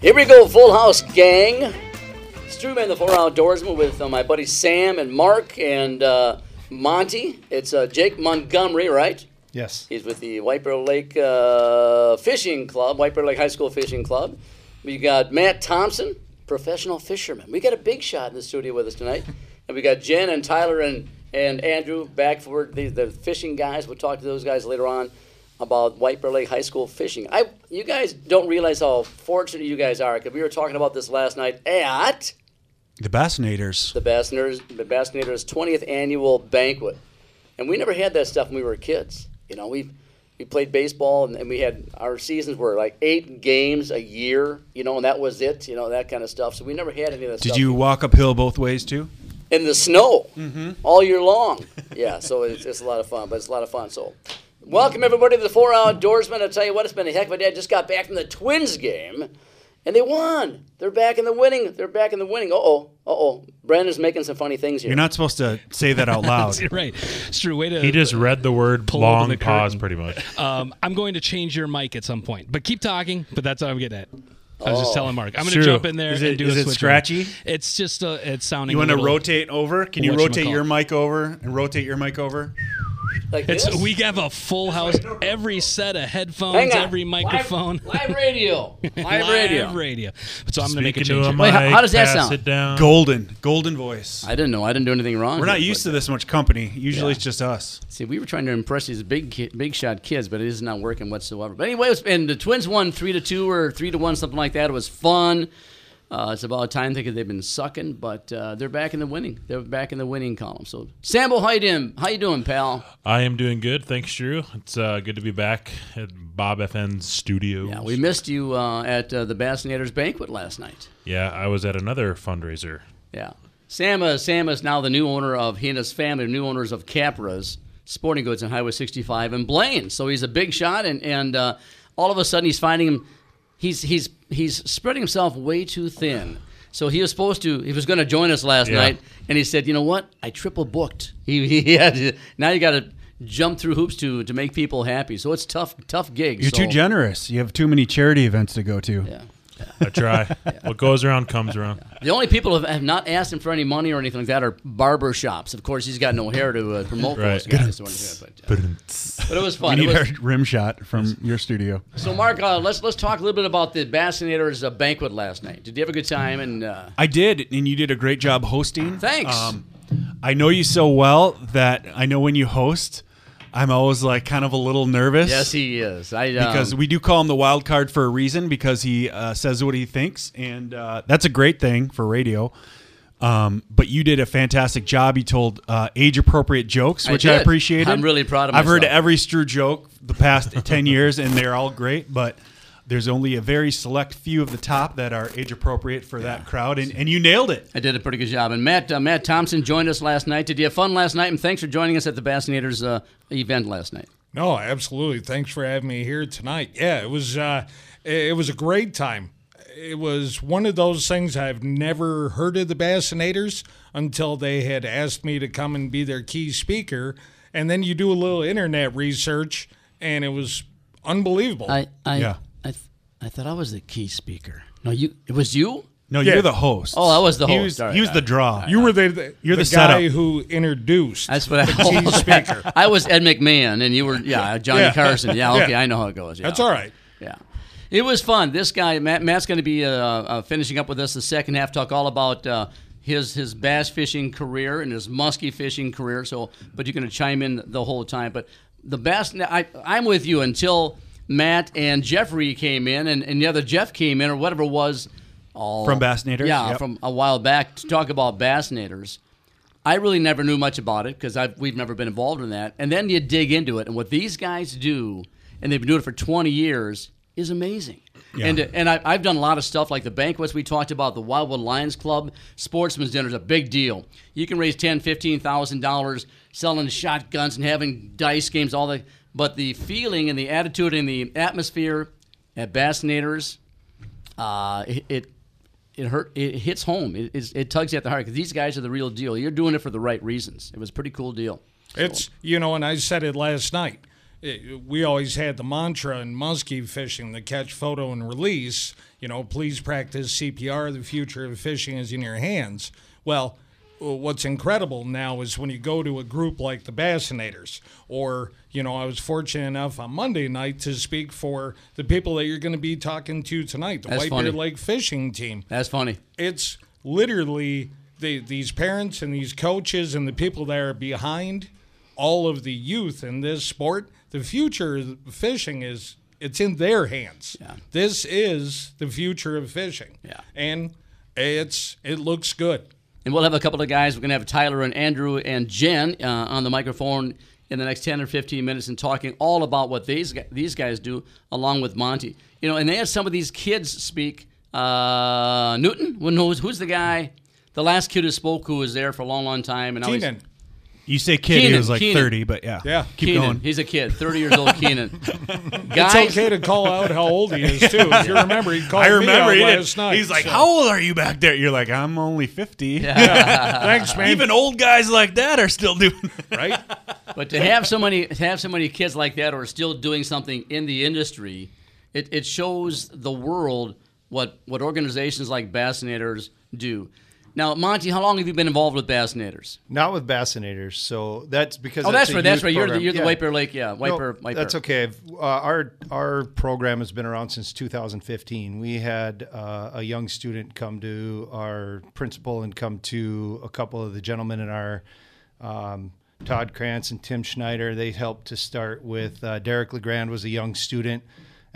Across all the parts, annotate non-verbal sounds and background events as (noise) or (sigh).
Here we go, full house gang. Struman, the four outdoorsman, with uh, my buddy Sam and Mark and uh, Monty. It's uh, Jake Montgomery, right? Yes. He's with the White Bear Lake uh, Fishing Club, White Bear Lake High School Fishing Club. We got Matt Thompson, professional fisherman. We got a big shot in the studio with us tonight. (laughs) and we got Jen and Tyler and, and Andrew back for the, the fishing guys. We'll talk to those guys later on about White Bear Lake High School fishing. I, you guys don't realize how fortunate you guys are because we were talking about this last night at The Bassinators. the Bassinators, the Bassinators 20th annual banquet, and we never had that stuff when we were kids. You know, we we played baseball and, and we had our seasons were like eight games a year. You know, and that was it. You know, that kind of stuff. So we never had any of that Did stuff you walk uphill both ways too? in the snow mm-hmm. all year long. yeah, so it's, it's a lot of fun, but it's a lot of fun. So, welcome everybody to the Four Outdoorsmen. I'll tell you what, it's been a heck of a day. I just got back from the Twins game, and they won. They're back in the winning. They're back in the winning. Uh oh, uh oh. Brandon's making some funny things here. You're not supposed to say that out loud. (laughs) right. Stu, way to. He just read the word Pull open long the pause curtain. pretty much. Um, I'm going to change your mic at some point, but keep talking. But that's what I'm getting at. I was just Oh. telling Mark. I'm going to jump in there Is it- and do is a it switch. scratchy? It's just uh, it's sounding. You want to rotate over? Can you rotate your mic over and rotate your mic over? Like It's this? we have a full house. Every set of headphones, every microphone, (laughs) Live, (laughs) live radio. Live radio. radio. So I'm going to make a change. to a here. Wait, how- how does that sound? It down. Golden, golden voice. I didn't know. I didn't do anything wrong. We're not used to this much company. Usually Yeah. it's just us. See, we were trying to impress these big, ki- big shot kids, but it is not working whatsoever. But anyway, it was, and the Twins won three to two or three to one, something like that. It was fun. Uh, it's about time because they've been sucking, but uh, they're back in the winning. They're back in the winning column. So, Sambo, how you doing? How you doing, pal? I am doing good. Thanks, Drew. It's uh, good to be back at Bob FM's studio. Yeah, we missed you uh, at uh, the Bassinators banquet last night. Yeah, I was at another fundraiser. Yeah, Sam. Uh, Sam is now the new owner of he and his family, are new owners of Capra's Sporting Goods on Highway 65 in Blaine. So he's a big shot, and and uh, all of a sudden he's finding him. He's he's he's spreading himself way too thin. So he was supposed to. He was going to join us last Yeah. night, and he said, "You know what? I triple booked. (laughs) He, he had to, now you got to jump through hoops to to make people happy. So it's tough tough gigs. You're so, too generous. You have too many charity events to go to. Yeah. (laughs) I try. What goes around comes around. The only people who have, have not asked him for any money or anything like that are barber shops. Of course, he's got no hair to uh, (laughs) promote those Right. guys. or anything, But, uh, but it was fun. It need was- our (laughs) rim shot from your studio. so, Mark, uh, let's let's talk a little bit about the Bassinators uh, banquet last night. Did you have a good time? And uh, I did, and you did a great job hosting. Um, Thanks. I know you so well that I know when you host, I'm always like kind of a little nervous. yes, he is. I um, because we do call him the wild card for a reason because he uh, says what he thinks, and uh, that's a great thing for radio. Um, but you did a fantastic job. You told uh, age appropriate jokes, which I, did. appreciated. I'm really proud of I've heard every Strew joke the past (laughs) ten years, and they're all great. But there's only a very select few of the top that are age appropriate for that crowd, and, and you nailed it. I did a pretty good job. And Matt uh, Matt Thompson joined us last night. Did you have fun last night? And thanks for joining us at the Bassinators uh, event last night. No, absolutely. Thanks for having me here tonight. Yeah, it was uh, it was a great time. It was one of those things I've never heard of the Bassinators until they had asked me to come and be their key speaker, and then you do a little internet research, and it was unbelievable. I I Yeah. I, thought I was the key speaker. No, you. It was you. No, Yeah. you're the host. Oh, I was the He host. was, All right, he was all the right. draw. you were the, the, You're the guy setup. who introduced. That's what I the key speaker. (laughs) I was Ed McMahon, and you were yeah Johnny Yeah. Carson. Yeah, (laughs) okay, Yeah. I know how it goes. Yeah. That's all right. Yeah, it was fun. This guy Matt, Matt's going to be uh, uh, finishing up with us the second half. Talk all about uh, his his bass fishing career and his musky fishing career. So, but you're going to chime in the whole time. But the bass, I I'm with you until Matt and Jeffrey came in, and, and the other Jeff came in, or whatever it was. All, From Bassinators? Yeah, Yep. from a while back to talk about Bassinators. I really never knew much about it because we've never been involved in that. And then you dig into it, and what these guys do, and they've been doing it for 20 years, is amazing. Yeah. And and I, I've done a lot of stuff like the banquets we talked about, the Wildwood Lions Club, Sportsman's Dinner is a big deal. You can raise ten, fifteen thousand dollars selling shotguns and having dice games, all that. But the feeling and the attitude and the atmosphere at Bassinators, uh, it, it it hurt. It hits home. It, it, it tugs you at the heart because these guys are the real deal. You're doing it for the right reasons. It was a pretty cool deal. It's you know, and I said it last night. it, we always had the mantra in muskie fishing the catch, photo, and release. You know, please practice CPR. The future of fishing is in your hands. Well, what's incredible now is when you go to a group like the Bassinators, or, you know, I was fortunate enough on Monday night to speak for the people that you're going to be talking to tonight, the That's White funny. Bear Lake fishing team That's funny. it's literally the, these parents and these coaches and the people that are behind all of the youth in this sport. The future of fishing is it's in their hands. Yeah. This is the future of fishing. Yeah. And it's it looks good. And we'll have a couple of guys. We're going to have Tyler and Andrew and Jen uh, on the microphone in the next 10 or 15 minutes and talking all about what these, these guys do along with Monty. You know, and they had some of these kids speak. Uh, Newton? No, who's, the guy? The last kid who spoke who was there for a long, long time. And Keenan. You say kid, he was like Keenan. 30, but yeah. Yeah. Keep Keenan. going. He's a kid, 30 years old, Keenan. (laughs) It's okay to call out how old he is too. If you remember, he called I remember me out did. last night. He's like, so- "How old are you back there?" You're like, "I'm only 50." (laughs) Yeah. Thanks, man. Even old guys like that are still doing. That. right? But to have so many to have so many kids like that who are still doing something in the industry, it, it shows the world what what organizations like Bassinators do. Now, Monty, how long have you been involved with Bassinators? Not with bassinators. So that's because Oh, that's right. That's right. You're the you're the Yeah. White Bear Lake, yeah, White No, Bear. White that's Bear. okay. Uh, our our program has been around since 2015. We had uh, a young student come to our principal and come to a couple of the gentlemen in our um, Todd Krantz and Tim Schneider. They helped to start with uh, Derek Legrand was a young student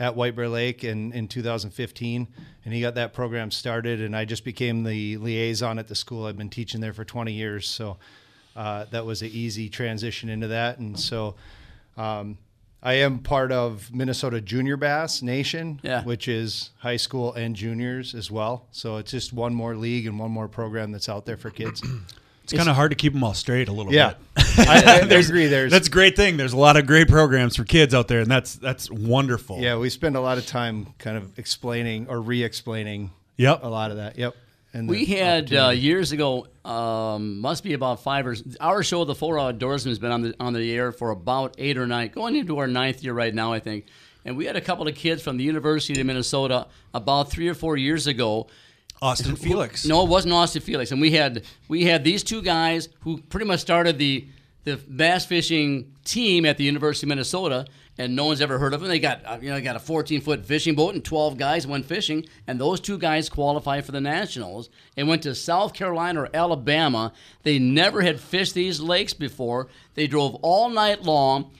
at White Bear Lake in, in 2015, and he got that program started. And I just became the liaison at the school. I've been teaching there for 20 years, so uh, that was an easy transition into that. And so um, I am part of Minnesota Junior Bass Nation, Yeah. which is high school and juniors as well. So it's just one more league and one more program that's out there for kids. It's kind of hard to keep them all straight a little yeah, bit. (laughs) I, I agree. There's That's a great thing. There's a lot of great programs for kids out there, and that's that's wonderful. yeah, we spend a lot of time kind of explaining or re-explaining Yep. a lot of that. Yep. And We had uh, years ago, um, must be about five or our show, the Four Outdoorsman, has been on the on the air for about eight or nine, going into our ninth year right now, I think. And we had a couple of kids from the University of Minnesota about three or four years ago Austin Felix. No, it wasn't Austin Felix, and we had we had these two guys who pretty much started the the bass fishing team at the University of Minnesota, and no one's ever heard of them. They got uh, you know they got a 14 foot fishing boat and 12 guys went fishing, and those two guys qualified for the nationals and went to South Carolina or Alabama. They never had fished these lakes before. They drove all night long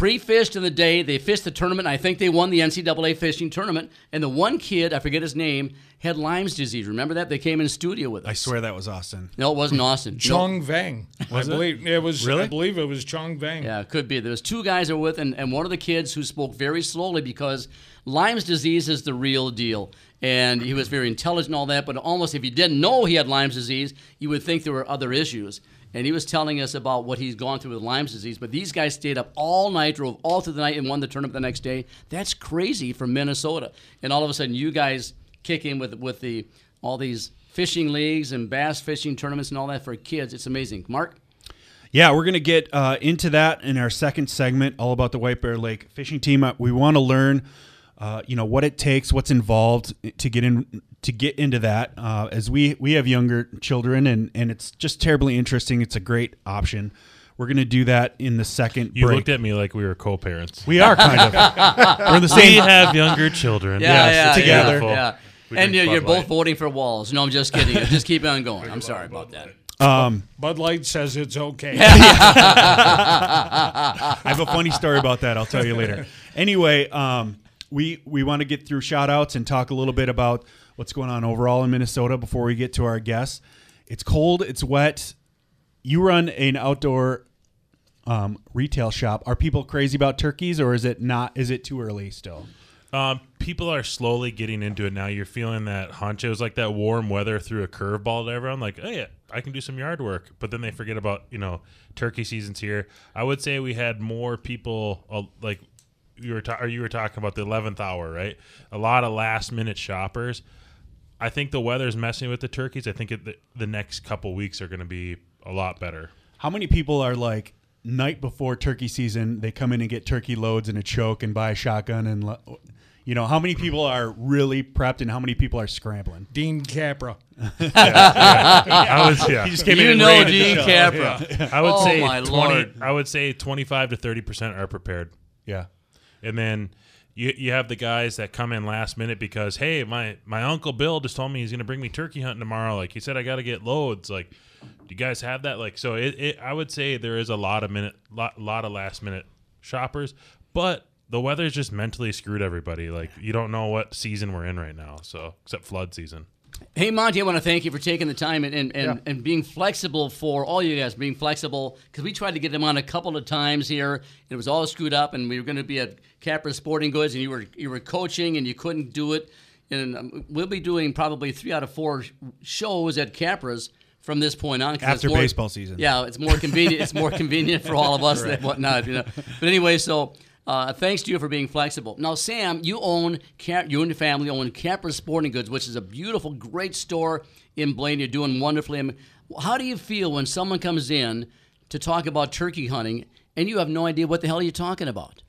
pre-fished in the day. They fished the tournament. I think they won the NCAA fishing tournament. And the one kid, I forget his name, had Lyme's disease. Remember that? They came in studio with us. I swear that was Austin. No, it wasn't Austin. (clears throat) No. Chong Vang. I believe it was. Really? I believe it was Chong Vang. Yeah, it could be. There was two guys that were with, and, and one of the kids who spoke very slowly because Lyme's disease is the real deal. And he was very intelligent and all that, but almost if you didn't know he had Lyme's disease, you would think there were other issues. And he was telling us about what he's gone through with Lyme's disease. But these guys stayed up all night, drove all through the night, and won the tournament the next day. That's crazy from Minnesota. And all of a sudden, you guys kick in with with the all these fishing leagues and bass fishing tournaments and all that for kids. It's amazing. Mark. Yeah, we're going to get uh, into that in our second segment, all about the White Bear Lake fishing team. Uh, We want to learn, uh, you know, what it takes, what's involved to get in to get into that. Uh, as we we have younger children, and and it's just terribly interesting. It's a great option. We're going to do that in the second You break. looked at me like we were co-parents. we are kind of. (laughs) we're in the We same. have younger children. Yeah, Yes, yeah, it's yeah, together. Yeah. We And you're, you're both voting for Walz. No, I'm just kidding. just keep on going. I'm sorry about that. Um, Bud Light says it's okay. (laughs) (laughs) I have a funny story about that. I'll tell you later. Anyway, um, we we want to get through shout outs and talk a little bit about what's going on overall in Minnesota before we get to our guests. It's cold, it's wet. You run an outdoor um, retail shop. Are people crazy about turkeys or is it not is it too early still? Um, people are slowly getting into it now. You're feeling that hunch. It was like that warm weather threw a curveball to everyone. Like, hey, I can do some yard work, but then they forget about you know turkey season's here. I would say we had more people uh, like you were ta- or you were talking about the eleventh hour, right? A lot of last minute shoppers. I think the weather's messing with the turkeys. I think it, the, the next couple weeks are going to be a lot better. How many people are like night before turkey season, they come in and get turkey loads and a choke and buy a shotgun and. le- You know how many people are really prepped and how many people are scrambling. Dean Capra. (laughs) I was yeah. He just came You and know ran Dean show. Capra. I would Oh, say my twenty. Lord. I would say twenty-five to thirty percent are prepared, Yeah. And then you you have the guys that come in last minute because hey, my my uncle Bill just told me he's to bring me turkey hunting tomorrow. Like he said, I got to get loads. Like, do you guys have that? Like, so it, it I would say there is a lot of minute, lot, lot of last minute shoppers, but the weather's just mentally screwed everybody. Like, you don't know what season we're in right now. So except flood season. Hey, Monty, I want to thank you for taking the time and, and, and, and being flexible for all you guys, being flexible because we tried to get them on a couple of times here. And it was all screwed up, and we were going to be at Capra Sporting Goods, and you were you were coaching, and you couldn't do it. And um, we'll be doing probably three out of four shows at Capra's from this point on. After more- baseball season. Yeah, it's more convenient. it's more convenient for all of us (laughs) and whatnot. You know. But anyway, so uh, thanks to you for being flexible. Now, Sam, you own you and your family own Capra Sporting Goods, which is a beautiful, great store in Blaine. You're doing wonderfully. How do you feel when someone comes in to talk about turkey hunting and you have no idea what the hell you're talking about?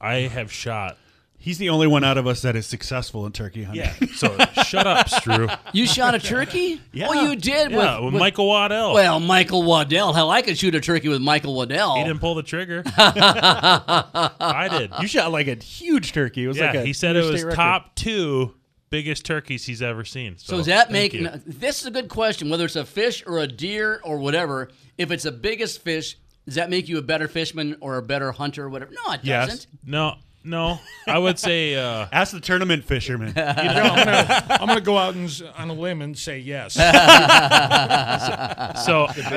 I have shot. He's the only one out of us that is successful in turkey hunting. Yeah. So shut up, Stru. (laughs) You shot a turkey? Yeah. Oh, you did Yeah, with, with, with- Michael Waddell. Well, Michael Waddell. Hell, I could shoot a turkey with Michael Waddell. he didn't pull the trigger. (laughs) I did. You shot like a huge turkey. It was Yeah, like a he said it was record. top two biggest turkeys he's ever seen. So, So does that thank make you. this is a good question? Whether it's a fish or a deer or whatever, if it's a biggest fish, does that make you a better fisherman or a better hunter or whatever? No, it doesn't. Yes. no? No, I would say uh, (laughs) Ask the tournament fisherman. (laughs) You know, I'm gonna, I'm gonna go out and, on a limb and say yes. (laughs) so. And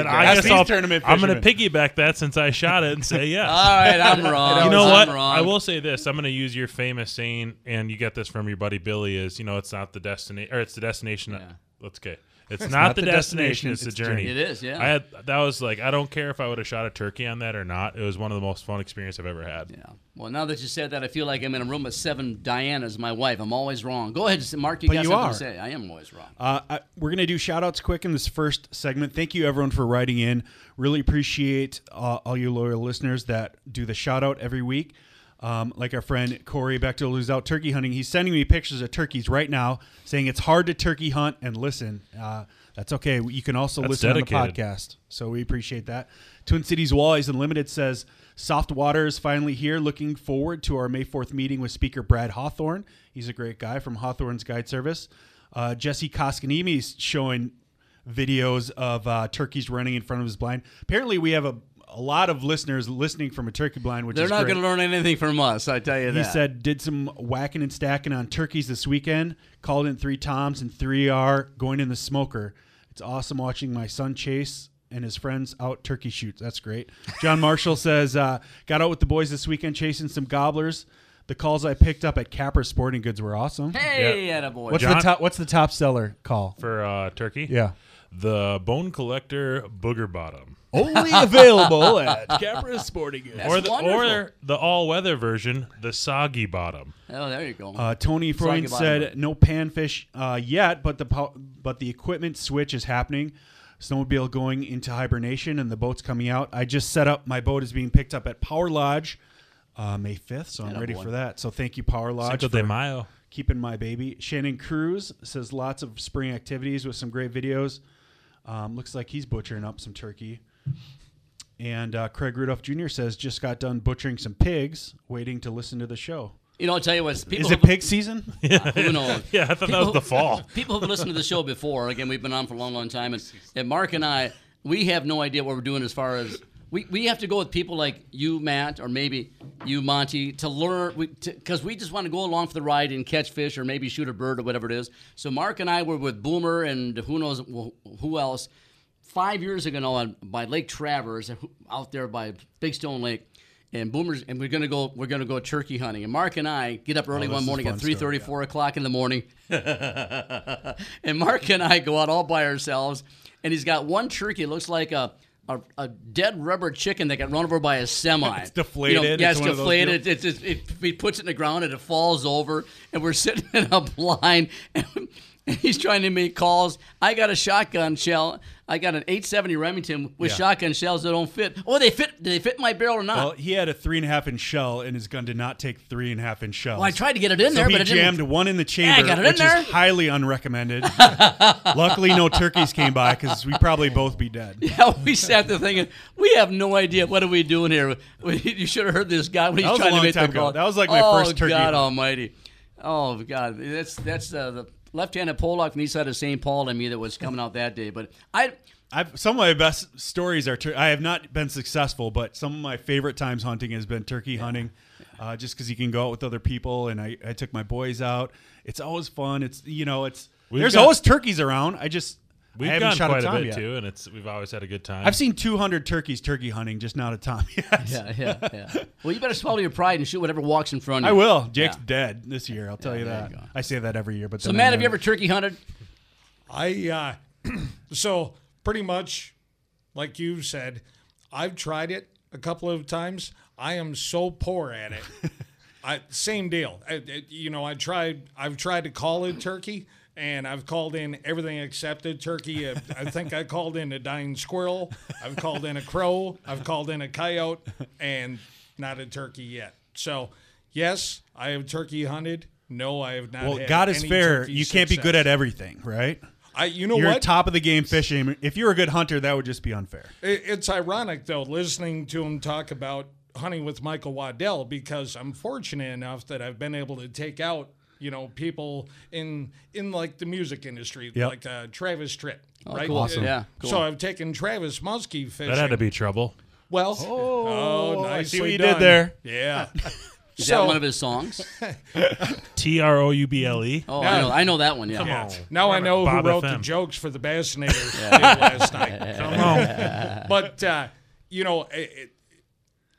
I guess I'll, tournament I'm going to piggyback that since I shot it and say yes. All right, I'm wrong. you know I'm what? Wrong. I will say this. I'm going to use your famous saying, and you get this from your buddy Billy. Is you know, it's not the destination, or it's the destination. Yeah. Let's get. It's, not, not the, the destination, destination, it's the it's journey. It is, yeah. I had that was like I don't care if I would have shot a turkey on that or not. It was one of the most fun experience I've ever had. Yeah. Well, now that you said that, I feel like I'm in a room with seven Dianas, my wife. I'm always wrong. Go ahead, Mark. You But got you something are. to say? I am always wrong. Uh, I, we're going to do shout outs quick in this first segment. Thank you, everyone, for writing in. Really appreciate uh, all you loyal listeners that do the shout out every week. Um, like our friend Corey Bechtel, who's out turkey hunting, he's sending me pictures of turkeys right now, saying it's hard to turkey hunt and listen. Uh, that's okay. You can also That's listen on the podcast, so we appreciate that. Twin Cities Walleyes Unlimited says Soft Water is finally here. Looking forward to our May 4th meeting with Speaker Brad Hawthorne. He's a great guy from Hawthorne's Guide Service. Uh, Jesse Koskanimi is showing videos of uh, turkeys running in front of his blind. Apparently, we have a, a lot of listeners listening from a turkey blind, which They're is not going to learn anything from us. I tell you He said did some whacking and stacking on turkeys this weekend. Called in three toms and three are going in the smoker. It's awesome watching my son chase and his friends out turkey shoots. That's great. John Marshall (laughs) says uh, got out with the boys this weekend chasing some gobblers. The calls I picked up at Capra Sporting Goods were awesome. Hey, attaboy. What's John- the top? What's the top seller call? For uh, turkey, Yeah. The bone collector booger bottom, Only available at (laughs) Capra Sporting Goods. That's or the wonderful. or the all weather version, the soggy bottom. Oh, there you go. Uh, Tony Soggy Freund bottom. said no panfish uh, yet, but the po- but the equipment switch is happening. Snowmobile going into hibernation and the boat's coming out. I just set up. My boat is being picked up at Power Lodge uh, May fifth, so I'm Atta ready boy. for that. So thank you, Power Lodge, Cinco de for Mayo. keeping my baby. Shannon Cruz says lots of spring activities with some great videos. Um, looks like he's butchering up some turkey. And uh, Craig Rudolph Jr. says just got done butchering some pigs, waiting to listen to the show. you know, I'll tell you what. People Is it pig season? (laughs) Who knows? (laughs) Yeah, I thought that was the fall. (laughs) People have listened to the show before. Again, we've been on for a long, long time, and, and Mark and I, we have no idea what we're doing as far as we, we have to go with people like you, Matt, or maybe you, Monty, to learn because we, just want to go along for the ride and catch fish or maybe shoot a bird or whatever it is. So Mark and I were with Boomer and who knows who else five years ago now by Lake Traverse out there by Big Stone Lake. And boomers, and we're gonna go. We're gonna go turkey hunting. And Mark and I get up early this one morning at story, 3:30, yeah. 4 o'clock in the morning, (laughs) and Mark and I go out all by ourselves, and he's got one turkey. It looks like a a, a dead rubber chicken that got run over by a semi. It's deflated. You know, yeah, It's it's, one of those deflated. It's, it's, it, he puts it in the ground and it falls over, and we're (laughs) sitting in a blind. And and (laughs) he's trying to make calls. I got a shotgun shell. I got an 870 Remington with Yeah. shotgun shells that don't fit. Oh, they fit. Did they fit my barrel or not? Well, he had a three and a half inch shell, and his gun did not take three and a half inch shells. Well, I tried to get it in so there, he but it jammed didn't. one in the chamber, got it in which there. is highly unrecommended. (laughs) Luckily, no turkeys came by because we'd probably both be dead. (laughs) Yeah, we sat there thinking, we have no idea what are we doing here. You should have heard this guy when he's That was a trying to make the ago. call. That was like my oh, first turkey God. Almighty! Oh God, that's that's uh, the left-handed Pollock from the east side of St. Paul and me that was coming out that day. But I, I've, some of my best stories are. Tur- I have not been successful, but some of my favorite times hunting has been turkey hunting, uh, just because you can go out with other people. And I, I took my boys out. It's always fun. It's you know, it's We've there's got- always turkeys around. I just We've I haven't shot quite a a, bit yet. too, and it's we've always had a good time. I've seen 200 turkeys turkey hunting, just not a tom yet. (laughs) yeah, yeah, yeah. Well, you better swallow your pride and shoot whatever walks in front of you. I you. will. Jake's Yeah. dead this year. I'll tell Yeah, you there that. you go. I say that every year, but So, then I Matt, have you never- ever turkey hunted? I uh, (clears throat) so pretty much like you said, I've tried it a couple of times. I am so poor at it. (laughs) I, same deal. I, I- you know, I tried. I've tried to call it turkey, and I've called in everything except a turkey. I, I think I called in a dying squirrel. I've called in a crow. I've called in a coyote, and not a turkey yet. So, yes, I have turkey hunted. No, I have not. Well, God is fair. You can't be good at everything, right? I, you know You're what? top of the game fishing. If you're a good hunter, that would just be unfair. It- It's ironic though, listening to him talk about hunting with Michael Waddell because I'm fortunate enough that I've been able to take out, you know, people in in like the music industry, Yep. like uh, Travis Tritt. right? cool. Awesome. Yeah, cool. So I've taken Travis Muskie fishing. that had to be trouble. well. Oh, I see what nicely you did done. there. Yeah. (laughs) Is so that one of his songs? (laughs) T R O U B L E. Oh, I know, I know that one. Yeah. Come yeah. now I know Bob who wrote FM. the jokes for the Bassinator (laughs) deal last night. Come on. but uh, you know, it, it,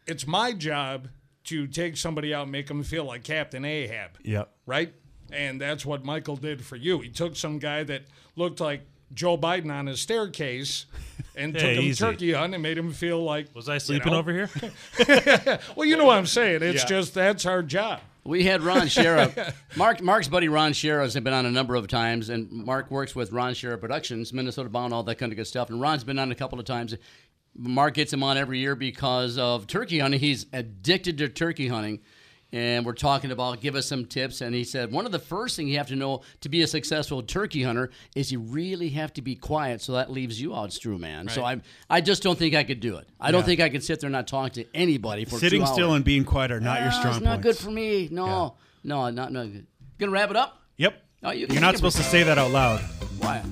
it's my job to take somebody out and make them feel like Captain Ahab, Yep. right? And that's what Michael did for you. He took some guy that looked like Joe Biden on a staircase and (laughs) Yeah, took him easy. turkey hunting and made him feel like Was I sleeping know? over here? (laughs) well, you know what I'm saying. It's Yeah. just that's our job. We had Ron Schara. (laughs) Mark Mark's buddy Ron Schara has been on a number of times, and Mark works with Ron Schara Productions, Minnesota Bound, all that kind of good stuff. And Ron's been on a couple of times. Mark gets him on every year because of turkey hunting. He's addicted to turkey hunting. And we're talking about give us some tips. And he said one of the first things you have to know to be a successful turkey hunter is you really have to be quiet. So that leaves you out, Strew man. So I I just don't think I could do it. I don't think I could sit there and not talk to anybody for Sitting still and being quiet are not your Ah, strong It's not good for me. No, no, not not good. Gonna wrap it up? Yep. Oh, you- You're not supposed to say that out loud. Why?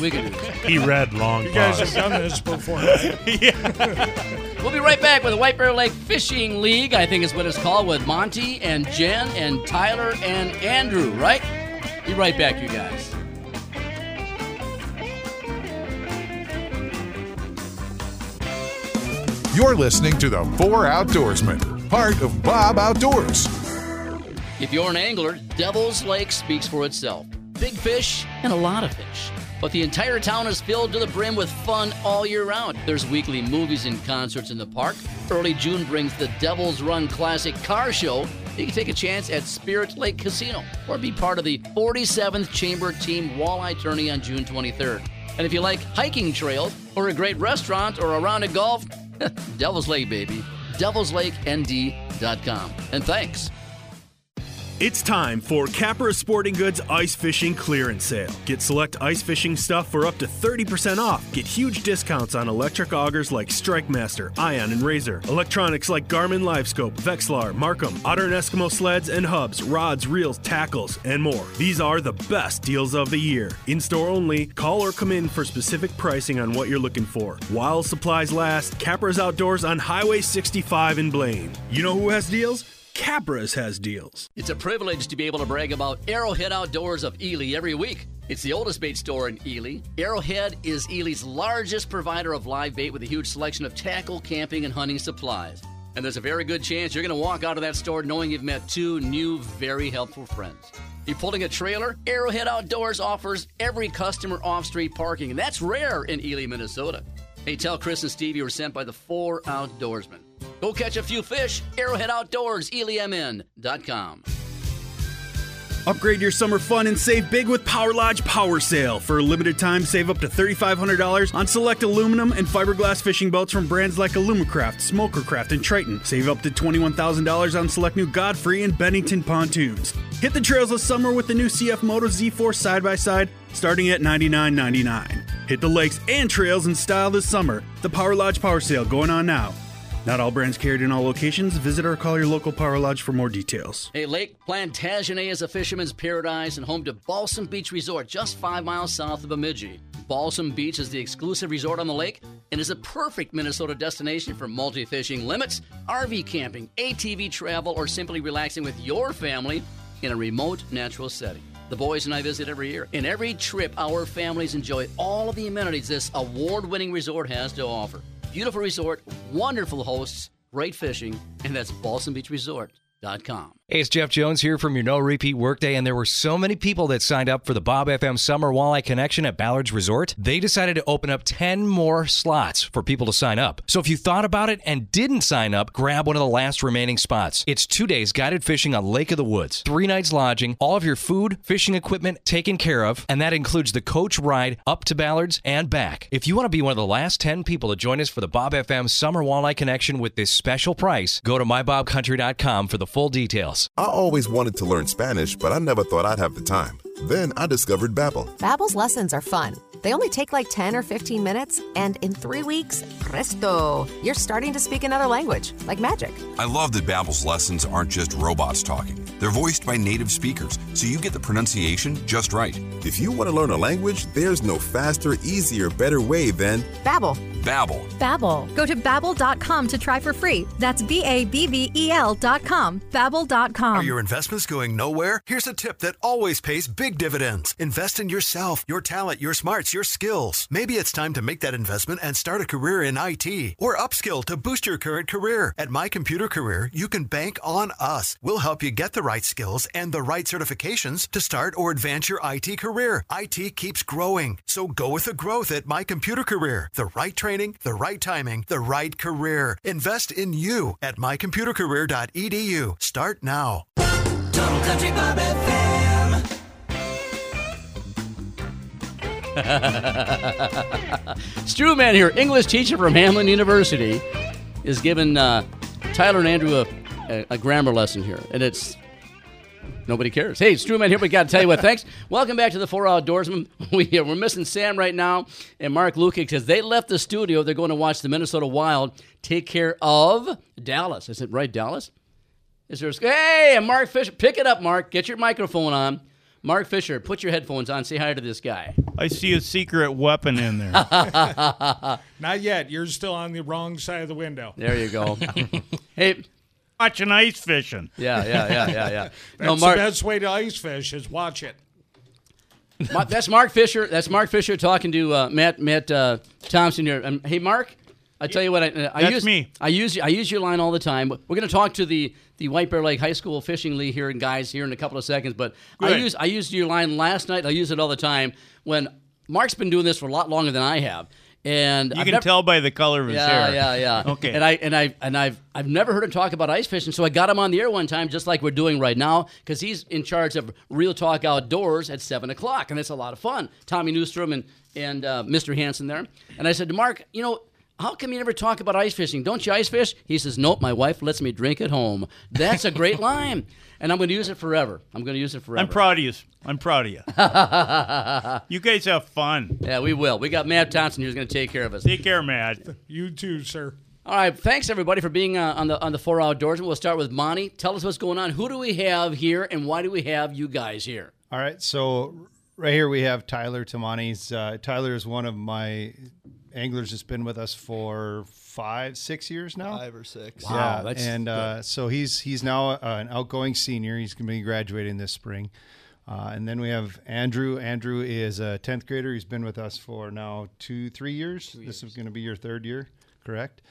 We can do this. He read long You guys pause. have done this before. (laughs) right? We'll be right back with the White Bear Lake Fishing League. I think is what it's called with Monty and Jen and Tyler and Andrew. Right? Be right back, you guys. You're listening to the Four Outdoorsmen, part of Bob Outdoors. If you're an angler, Devil's Lake speaks for itself. Big fish and a lot of fish. But the entire town is filled to the brim with fun all year round. There's weekly movies and concerts in the park. Early June brings the Devil's Run Classic Car Show. You can take a chance at Spirit Lake Casino or be part of the 47th Chamber Team Walleye Tourney on June 23rd. And if you like hiking trails or a great restaurant or a round of golf, (laughs) Devil's Lake, baby. Devil'sLakeND.com. And thanks. It's time for Capra Sporting Goods Ice Fishing Clearance Sale. Get select ice fishing stuff for up to 30% off. Get huge discounts on electric augers like Strike Master, Ion, and Razor. Electronics like Garmin Livescope, Vexilar, MarCum, Otter and Eskimo sleds and hubs, rods, reels, tackles, and more. These are the best deals of the year. In store only, call or come in for specific pricing on what you're looking for. While supplies last, Capra's Outdoors on Highway 65 in Blaine. You know who has deals? Capra's has deals. It's a privilege to be able to brag about Arrowhead Outdoors of Ely every week. It's the oldest bait store in Ely. Arrowhead is Ely's largest provider of live bait with a huge selection of tackle, camping, and hunting supplies. And there's a very good chance you're going to walk out of that store knowing you've met two new, very helpful friends. You're pulling a trailer? Arrowhead Outdoors offers every customer off street parking, and that's rare in Ely, Minnesota. Hey, tell Chris and Steve you were sent by the four outdoorsmen. Go catch a few fish. Arrowhead Outdoors, ELYMN.com. Upgrade your summer fun and save big with Power Lodge Power Sale. For a limited time, save up to $3,500 on select aluminum and fiberglass fishing boats from brands like Alumacraft, Smokercraft, and Triton. Save up to $21,000 on select new Godfrey and Bennington pontoons. Hit the trails this summer with the new CF Moto Z4 side by side, starting at $99.99. Hit the lakes and trails in style this summer. The Power Lodge Power Sale going on now. Not all brands carried in all locations. Visit or call your local Power Lodge for more details. Hey, Lake Plantagenet is a fisherman's paradise and home to Balsam Beach Resort, just five miles south of Bemidji. Balsam Beach is the exclusive resort on the lake and is a perfect Minnesota destination for multi fishing limits, RV camping, ATV travel, or simply relaxing with your family in a remote natural setting. The boys and I visit every year. In every trip, our families enjoy all of the amenities this award winning resort has to offer. Beautiful resort, wonderful hosts, great fishing, and that's balsambeachresort.com. Hey, it's Jeff Jones here from your No Repeat Workday, and there were so many people that signed up for the Bob FM Summer Walleye Connection at Ballard's Resort. They decided to open up 10 more slots for people to sign up. So if you thought about it and didn't sign up, grab one of the last remaining spots. It's two days guided fishing on Lake of the Woods, three nights lodging, all of your food, fishing equipment taken care of, and that includes the coach ride up to Ballard's and back. If you want to be one of the last 10 people to join us for the Bob FM Summer Walleye Connection with this special price, go to mybobcountry.com for the full details. I always wanted to learn Spanish, but I never thought I'd have the time. Then I discovered Babbel. Babbel's lessons are fun. They only take like 10 or 15 minutes, and in three weeks, presto, you're starting to speak another language, like magic. I love that Babbel's lessons aren't just robots talking. They're voiced by native speakers, so you get the pronunciation just right. If you want to learn a language, there's no faster, easier, better way than Babbel. Babbel. Babbel. Go to babbel.com to try for free. That's B A B B E L dot com. Babbel.com. Are your investments going nowhere? Here's a tip that always pays big dividends. Invest in yourself, your talent, your smarts, your skills. Maybe it's time to make that investment and start a career in IT or upskill to boost your current career. At My Computer Career, you can bank on us. We'll help you get the right skills and the right certifications to start or advance your IT career. IT keeps growing, so go with the growth at My Computer Career. The right training, the right timing, the right career. Invest in you at mycomputercareer.edu. Start now. Total Country Bob FM. (laughs) Strewman here, English teacher from Hamline University, is giving uh, Tyler and Andrew a, a, a grammar lesson here, and it's nobody cares. Hey, Strewman here. We got to tell you what. Thanks. (laughs) Welcome back to the Four Outdoorsmen. (laughs) We we're missing Sam right now and Mark Lukic because they left the studio. They're going to watch the Minnesota Wild take care of Dallas. Is it right, Dallas? Is there? A, hey, Mark Fisher, pick it up, Mark. Get your microphone on. Mark Fisher, put your headphones on. Say hi to this guy. I see a secret weapon in there. (laughs) Not yet. You're still on the wrong side of the window. There you go. (laughs) hey, watching ice fishing. Yeah, yeah, yeah, yeah, yeah. (laughs) That's no, Mark. the best way to ice fish is watch it. Ma- that's Mark Fisher. That's Mark Fisher talking to uh, Matt Matt uh, Thompson here. Um, hey, Mark. I tell you what, I, uh, I That's use me. I use I use your line all the time. We're going to talk to the the White Bear Lake High School Fishing League here and guys here in a couple of seconds. But I use I used your line last night. I use it all the time. When Mark's been doing this for a lot longer than I have, and You I've can never- tell by the color of his yeah, hair. Yeah, yeah, (laughs) Okay. And I and I and I've I've never heard him talk about ice fishing, so I got him on the air one time, just like we're doing right now, because he's in charge of Real Talk Outdoors at seven o'clock, and it's a lot of fun. Tommy Newstrom and and uh, Mr. Hansen there, and I said to Mark, you know. How come you never talk about ice fishing? Don't you ice fish? He says, Nope, my wife lets me drink at home. That's a great (laughs) line. And I'm going to use it forever. I'm going to use it forever. I'm proud of you. I'm proud of you. (laughs) you guys have fun. Yeah, we will. We got Matt Thompson who's going to take care of us. Take care, Matt. You too, sir. All right, thanks everybody for being uh, on the on the four outdoors. We'll start with Monty. Tell us what's going on. Who do we have here, and why do we have you guys here? All right, so right here we have Tyler Tamani's. Uh, Tyler is one of my anglers that's been with us for five, six years now. Five or six. Wow, yeah, that's and uh, so he's he's now uh, an outgoing senior. He's going to be graduating this spring. Uh, and then we have Andrew. Andrew is a tenth grader. He's been with us for now two, three years. this is going to be your third year, correct?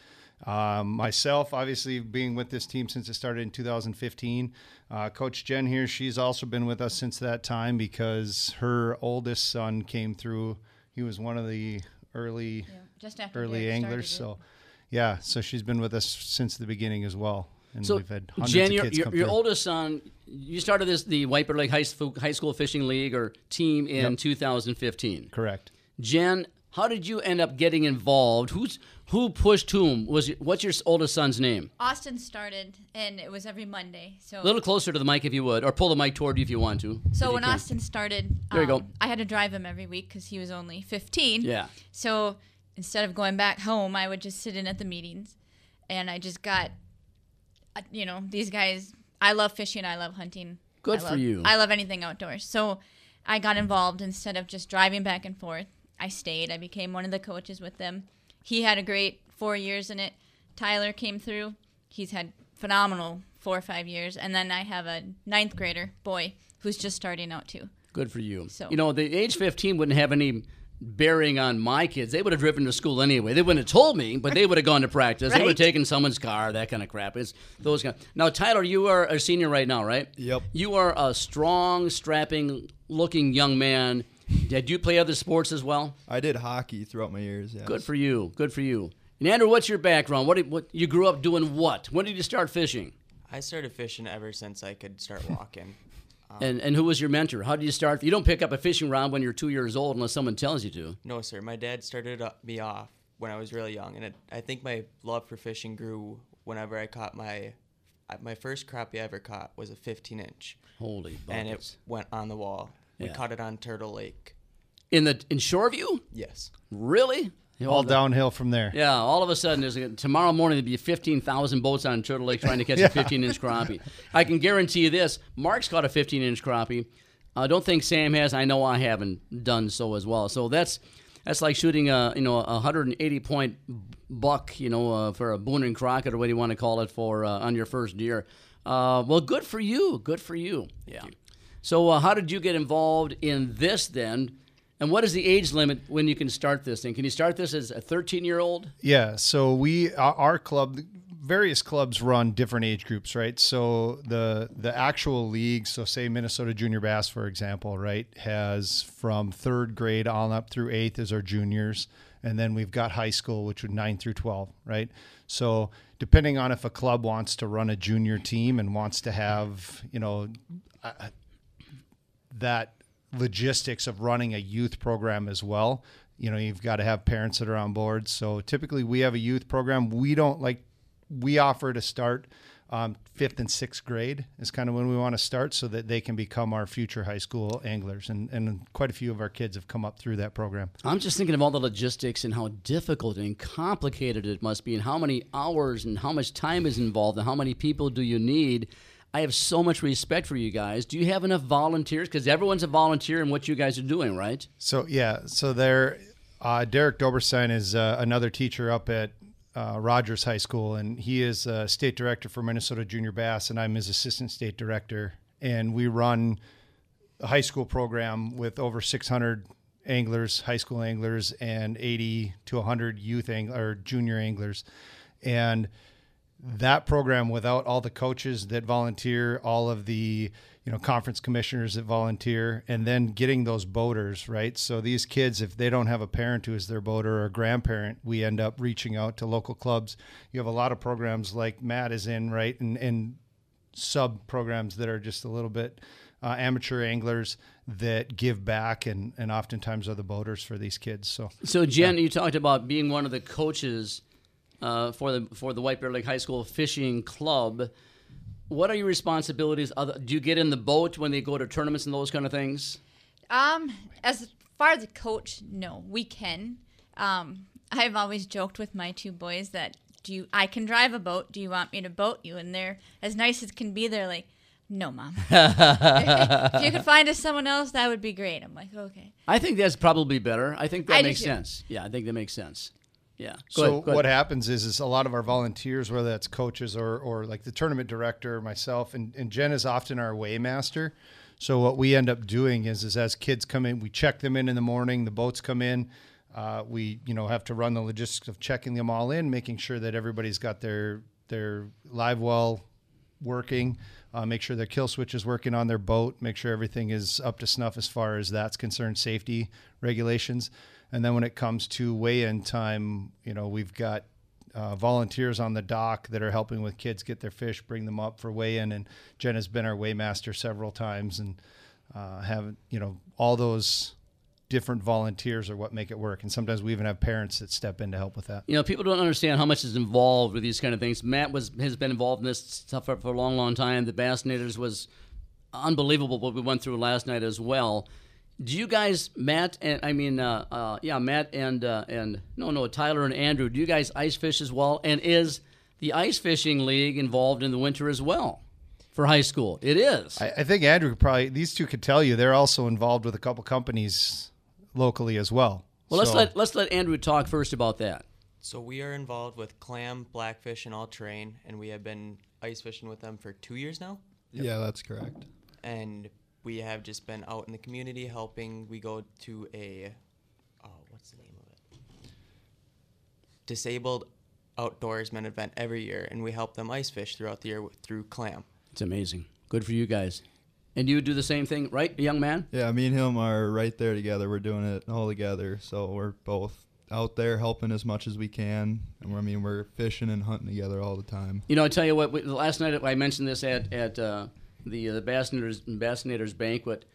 Um, myself, obviously, being with this team since it started in 2015. Uh, Coach Jen here, she's also been with us since that time because her oldest son came through. He was one of the early, just after early Derek anglers. So, yeah, so she's been with us since the beginning as well. And so, we've had hundreds Jen, of your, kids your, come your through. oldest son, you started this the White Bear Lake High School, High School Fishing League or team in Yep. 2015. Correct. Jen, how did you end up getting involved? Who's who pushed whom? Was what's your oldest son's name? Austin started, and it was every Monday. So A little closer to the mic if you would, or pull the mic toward you if you want to. So when. Austin started, There you go. um, I had to drive him every week because he was only 15. Yeah. So instead of going back home, I would just sit in at the meetings, and I just got, uh, you know, these guys. I love fishing. I love hunting. Good I for love- you. I love anything outdoors. So I got involved instead of just driving back and forth. I stayed. I became one of the coaches with them. He had a great four years in it. Tyler came through. He's had phenomenal four or five years. And then I have a ninth grader boy who's just starting out too. Good for you. So- You know, the age 15 wouldn't have any bearing on my kids. They would have driven to school anyway. They wouldn't have told me, but they (laughs) would have gone to practice. They would have taken someone's car, that kind of crap. It's those kind. Now, Tyler, you are a senior right now, right? Yep. You are a strong, strapping looking young man. Did you play other sports as well? I did hockey throughout my years. Yes. Good for you. Good for you. And Andrew, what's your background? What, did- what you grew up doing? What? When did you start fishing? I started fishing ever since I could start walking. Um, (laughs) And and who was your mentor? How did you start? You don't pick up a fishing rod when you're two years old unless someone tells you to. no, sir. My dad started me off when I was really young, and it, I think my love for fishing grew whenever I caught my my first crappie I ever caught was a 15 inch. Holy And it went on the wall. We Yeah. caught it on Turtle Lake. In the in Shoreview? Yes. Really? All downhill from there. Yeah, all of a sudden, there's a, tomorrow morning there'll be 15,000 boats on Turtle Lake trying to catch a (laughs) 15 inch crappie. I can guarantee you this Mark's caught a 15 inch crappie. I don't think Sam has. I know I haven't done so as well. So that's that's like shooting a you know a 180 point buck, you know, uh, for a Boone and Crockett or what do you want to call it for uh, on your first deer. Uh, well, good for you. Good for you. Yeah. So uh, how did you get involved in this then? And what is the age limit when you can start this thing? Can you start this as a 13 year old? Yeah, so we our, club various clubs run different age groups, right? So the the actual league, so say Minnesota Junior Bass for example, right, has from 3rd grade on up through 8th as our juniors, and then we've got high school which would 9 through 12, right? So depending on if a club wants to run a junior team and wants to have, you know, that logistics of running a youth program as well. You know, you've got to have parents that are on board. So typically, we have a youth program. We don't like we offer to start um, fifth and sixth grade is kind of when we want to start, so that they can become our future high school anglers. And and quite a few of our kids have come up through that program. I'm just thinking of all the logistics and how difficult and complicated it must be, and how many hours and how much time is involved, and how many people do you need. I have so much respect for you guys. Do you have enough volunteers? Because everyone's a volunteer in what you guys are doing, right? So yeah, so there, uh, Derek Doberstein is uh, another teacher up at uh, Rogers High School, and he is uh, state director for Minnesota Junior Bass, and I'm his assistant state director. And we run a high school program with over 600 anglers, high school anglers, and 80 to 100 youth or junior anglers, and that program without all the coaches that volunteer, all of the you know conference commissioners that volunteer, and then getting those boaters right. So these kids, if they don't have a parent who is their boater or a grandparent, we end up reaching out to local clubs. You have a lot of programs like Matt is in right, and and sub programs that are just a little bit uh, amateur anglers that give back and and oftentimes are the boaters for these kids. So So, Jen, you talked about being one of the coaches uh, for the for the White Bear Lake High School Fishing Club. What are your responsibilities? Other, do you get in the boat when they go to tournaments and those kind of things? Um, as far as a coach, no, we can. Um, I've always joked with my two boys that do you, I can drive a boat. Do you want me to boat you? And they're as nice as can be. They're like, no, mom. (laughs) if you could find us someone else, that would be great. I'm like, okay. I think that's probably better. I think that I makes sense. Yeah, I think that makes sense. Yeah. Go so ahead, what happens is, is a lot of our volunteers, whether that's coaches or, or like the tournament director, myself, and, and Jen is often our weighmaster. So what we end up doing is, is as kids come in, we check them in in the morning. The boats come in. Uh, we you know have to run the logistics of checking them all in, making sure that everybody's got their their live well working. Uh, make sure their kill switch is working on their boat. Make sure everything is up to snuff as far as that's concerned, safety regulations. And then when it comes to weigh-in time, you know we've got uh, volunteers on the dock that are helping with kids get their fish, bring them up for weigh in. And Jen has been our weighmaster several times and uh, have, you know, all those different volunteers are what make it work. And sometimes we even have parents that step in to help with that. You know, people don't understand how much is involved with these kind of things. Matt was has been involved in this stuff for, for a long, long time. The Bassinators was unbelievable what we went through last night as well. Do you guys, Matt and I mean, uh, uh, yeah, Matt and uh, and no, no, Tyler and Andrew, do you guys ice fish as well? And is the ice fishing league involved in the winter as well for high school? It is. I, I think Andrew probably, these two could tell you, they're also involved with a couple companies locally as well. Well, let's So- let let's let Andrew talk first about that. So we are involved with clam, blackfish, and all terrain, and we have been ice fishing with them for two years now. Yeah, that's correct. And we have just been out in the community helping. We go to a, oh, what's the name of it? Disabled outdoorsman event every year, and we help them ice fish throughout the year with- through clam. It's amazing. Good for you guys. And you do the same thing, right, young man? Yeah, me and him are right there together. We're doing it all together. So we're both out there helping as much as we can. And we're, I mean, we're fishing and hunting together all the time. You know, I tell you what. we- Last night I mentioned this at at uh, the uh, the Bassinators Bassinators banquet.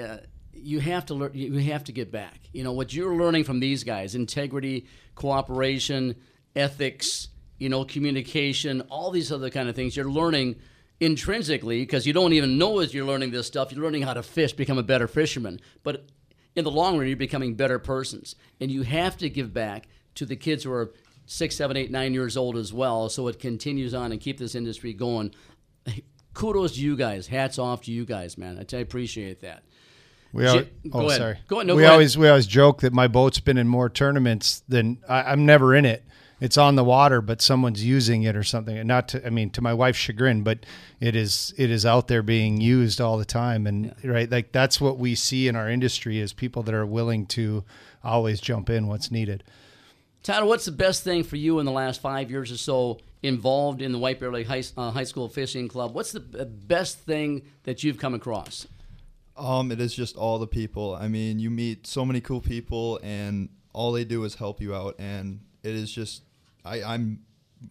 Uh, you have to learn. You have to get back. You know what you're learning from these guys: integrity, cooperation, ethics. You know, communication, all these other kind of things. You're learning intrinsically because you don't even know as you're learning this stuff. You're learning how to fish, become a better fisherman. But in the long run, you're becoming better persons, and you have to give back to the kids who are six, seven, eight, nine years old as well, so it continues on and keep this industry going. Kudos to you guys. Hats off to you guys, man. I appreciate that. We J- always, go oh, ahead. sorry. Go ahead. No, we go ahead. always we always joke that my boat's been in more tournaments than I, I'm never in it. It's on the water, but someone's using it or something. And not to, I mean, to my wife's chagrin, but it is it is out there being used all the time. And right, like that's what we see in our industry is people that are willing to always jump in what's needed. Tyler, what's the best thing for you in the last five years or so involved in the White Bear Lake High, uh, High School Fishing Club? What's the best thing that you've come across? Um, it is just all the people. I mean, you meet so many cool people, and all they do is help you out. And it is just, I, I'm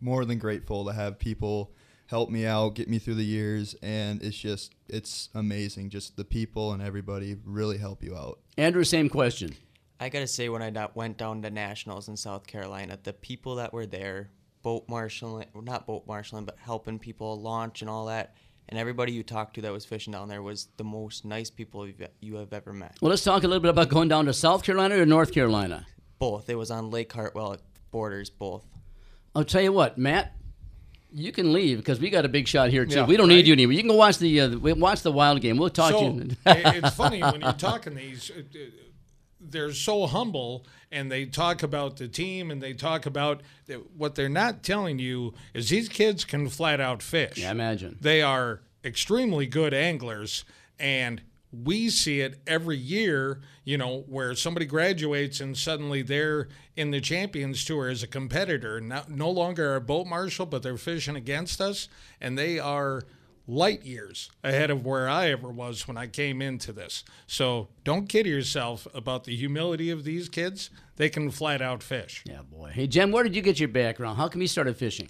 more than grateful to have people help me out, get me through the years, and it's just, it's amazing. Just the people and everybody really help you out. Andrew, same question. I gotta say, when I went down to nationals in South Carolina, the people that were there, boat marshaling, well, not boat marshaling, but helping people launch and all that, and everybody you talked to that was fishing down there was the most nice people you've, you have ever met. Well, let's talk a little bit about going down to South Carolina or North Carolina. Both. It was on Lake Hartwell it borders both. I'll tell you what, Matt, you can leave because we got a big shot here too. Yeah, we don't right. need you anymore. You can go watch the uh, watch the wild game. We'll talk so, to you. it's funny when you're talking these. uh, uh, They're so humble, and they talk about the team, and they talk about what they're not telling you is these kids can flat out fish. Yeah, imagine. They are extremely good anglers, and we see it every year. You know, where somebody graduates and suddenly they're in the Champions Tour as a competitor, no, no longer a boat marshal, but they're fishing against us, and they are light years ahead of where I ever was when I came into this. So don't kid yourself about the humility of these kids. They can flat out fish. Yeah, boy. Hey, Jen, where did you get your background? How come you started fishing?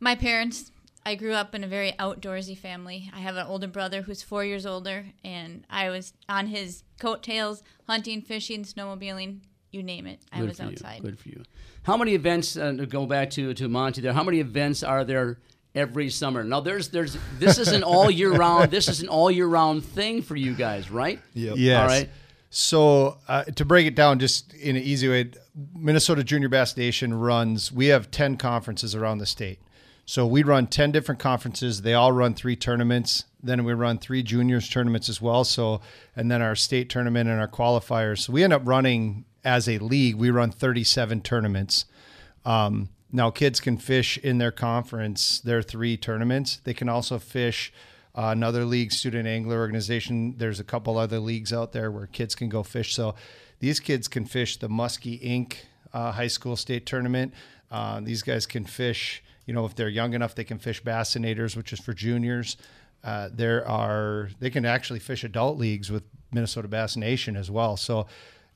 My parents, I grew up in a very outdoorsy family. I have an older brother who's four years older, and I was on his coattails, hunting, fishing, snowmobiling, you name it. I Good was outside. You. Good for you. How many events? Uh, to go back to to Monty there. How many events are there every summer? Now, there's there's this isn't all year round. This is an all year round thing for you guys, right? Yes. All right. So uh, to break it down, just in an easy way, Minnesota Junior Bass Nation runs. We have ten conferences around the state. So we run ten different conferences. They all run three tournaments. Then we run three juniors tournaments as well. So and then our state tournament and our qualifiers. So we end up running as a league. We run thirty-seven tournaments. Um, now kids can fish in their conference. Their three tournaments. They can also fish uh, another league, student angler organization. There's a couple other leagues out there where kids can go fish. So these kids can fish the Muskie Inc. Uh, high school state tournament. Uh, these guys can fish. You know, if they're young enough, they can fish Bassinators, which is for juniors. Uh, there are they can actually fish adult leagues with Minnesota Bass Nation as well. So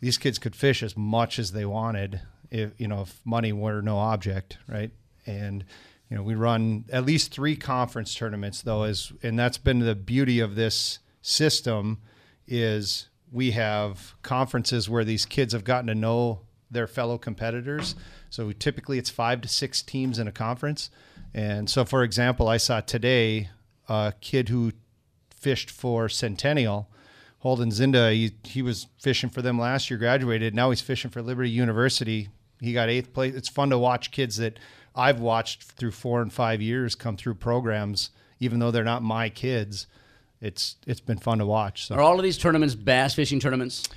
these kids could fish as much as they wanted if you know if money were no object, right? And you know we run at least three conference tournaments though, as and that's been the beauty of this system is we have conferences where these kids have gotten to know their fellow competitors. So typically it's five to six teams in a conference. And so, for example, I saw today a kid who fished for Centennial, Holden Zinda. He, he was fishing for them last year, graduated. Now he's fishing for Liberty University. He got eighth place. It's fun to watch kids that I've watched through four and five years come through programs, even though they're not my kids. It's it's been fun to watch. So. Are all of these tournaments bass fishing tournaments?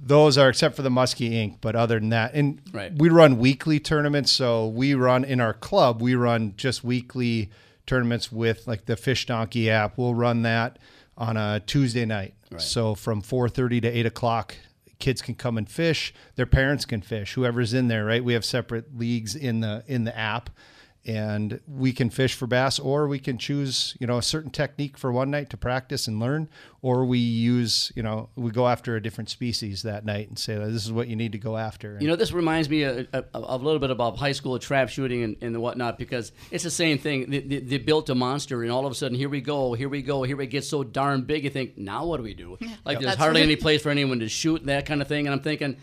those are except for the Muskie Inc. But other than that, and Right. we run weekly tournaments. So we run in our club. We run just weekly tournaments with like the Fish Donkey app. We'll run that on a Tuesday night. So from four thirty to eight o'clock, kids can come and fish. Their parents can fish. Whoever's in there, right? We have separate leagues in the in the app. And we can fish for bass, or we can choose, you know, a certain technique for one night to practice and learn, or we use, you know, we go after a different species that night and say this is what you need to go after. You know, this reminds me of, of, of a little bit about high school trap shooting and, and whatnot because it's the same thing. They, they, they built a monster, and all of a sudden, here we go, here we go, here it gets so darn big. You think, now what do we do? (laughs) Like, there's That's hardly right. any place for anyone to shoot that kind of thing. And I'm thinking,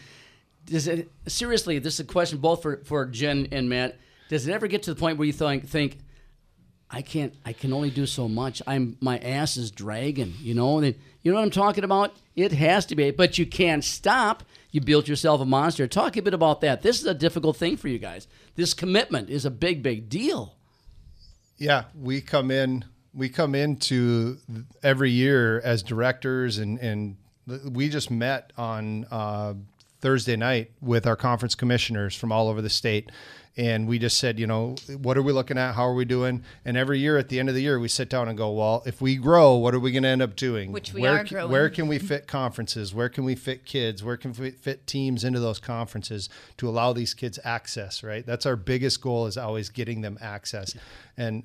does it seriously? This is a question both for, for Jen and Matt. Does it ever get to the point where you think think I can't I can only do so much. I'm my ass is dragging, you know? And you know what I'm talking about? It has to be, but you can't stop. You built yourself a monster. Talk a bit about that. This is a difficult thing for you guys. This commitment is a big big deal. Yeah, we come in. We come into every year as directors, and and we just met on uh, Thursday night with our conference commissioners from all over the state, and we just said, you know, what are we looking at? How are we doing? And every year at the end of the year, we sit down and go, well, if we grow, what are we going to end up doing? Which we where, are growing. Where can we fit conferences? Where can we fit kids? Where can we fit teams into those conferences to allow these kids access? Right. That's our biggest goal is always getting them access, and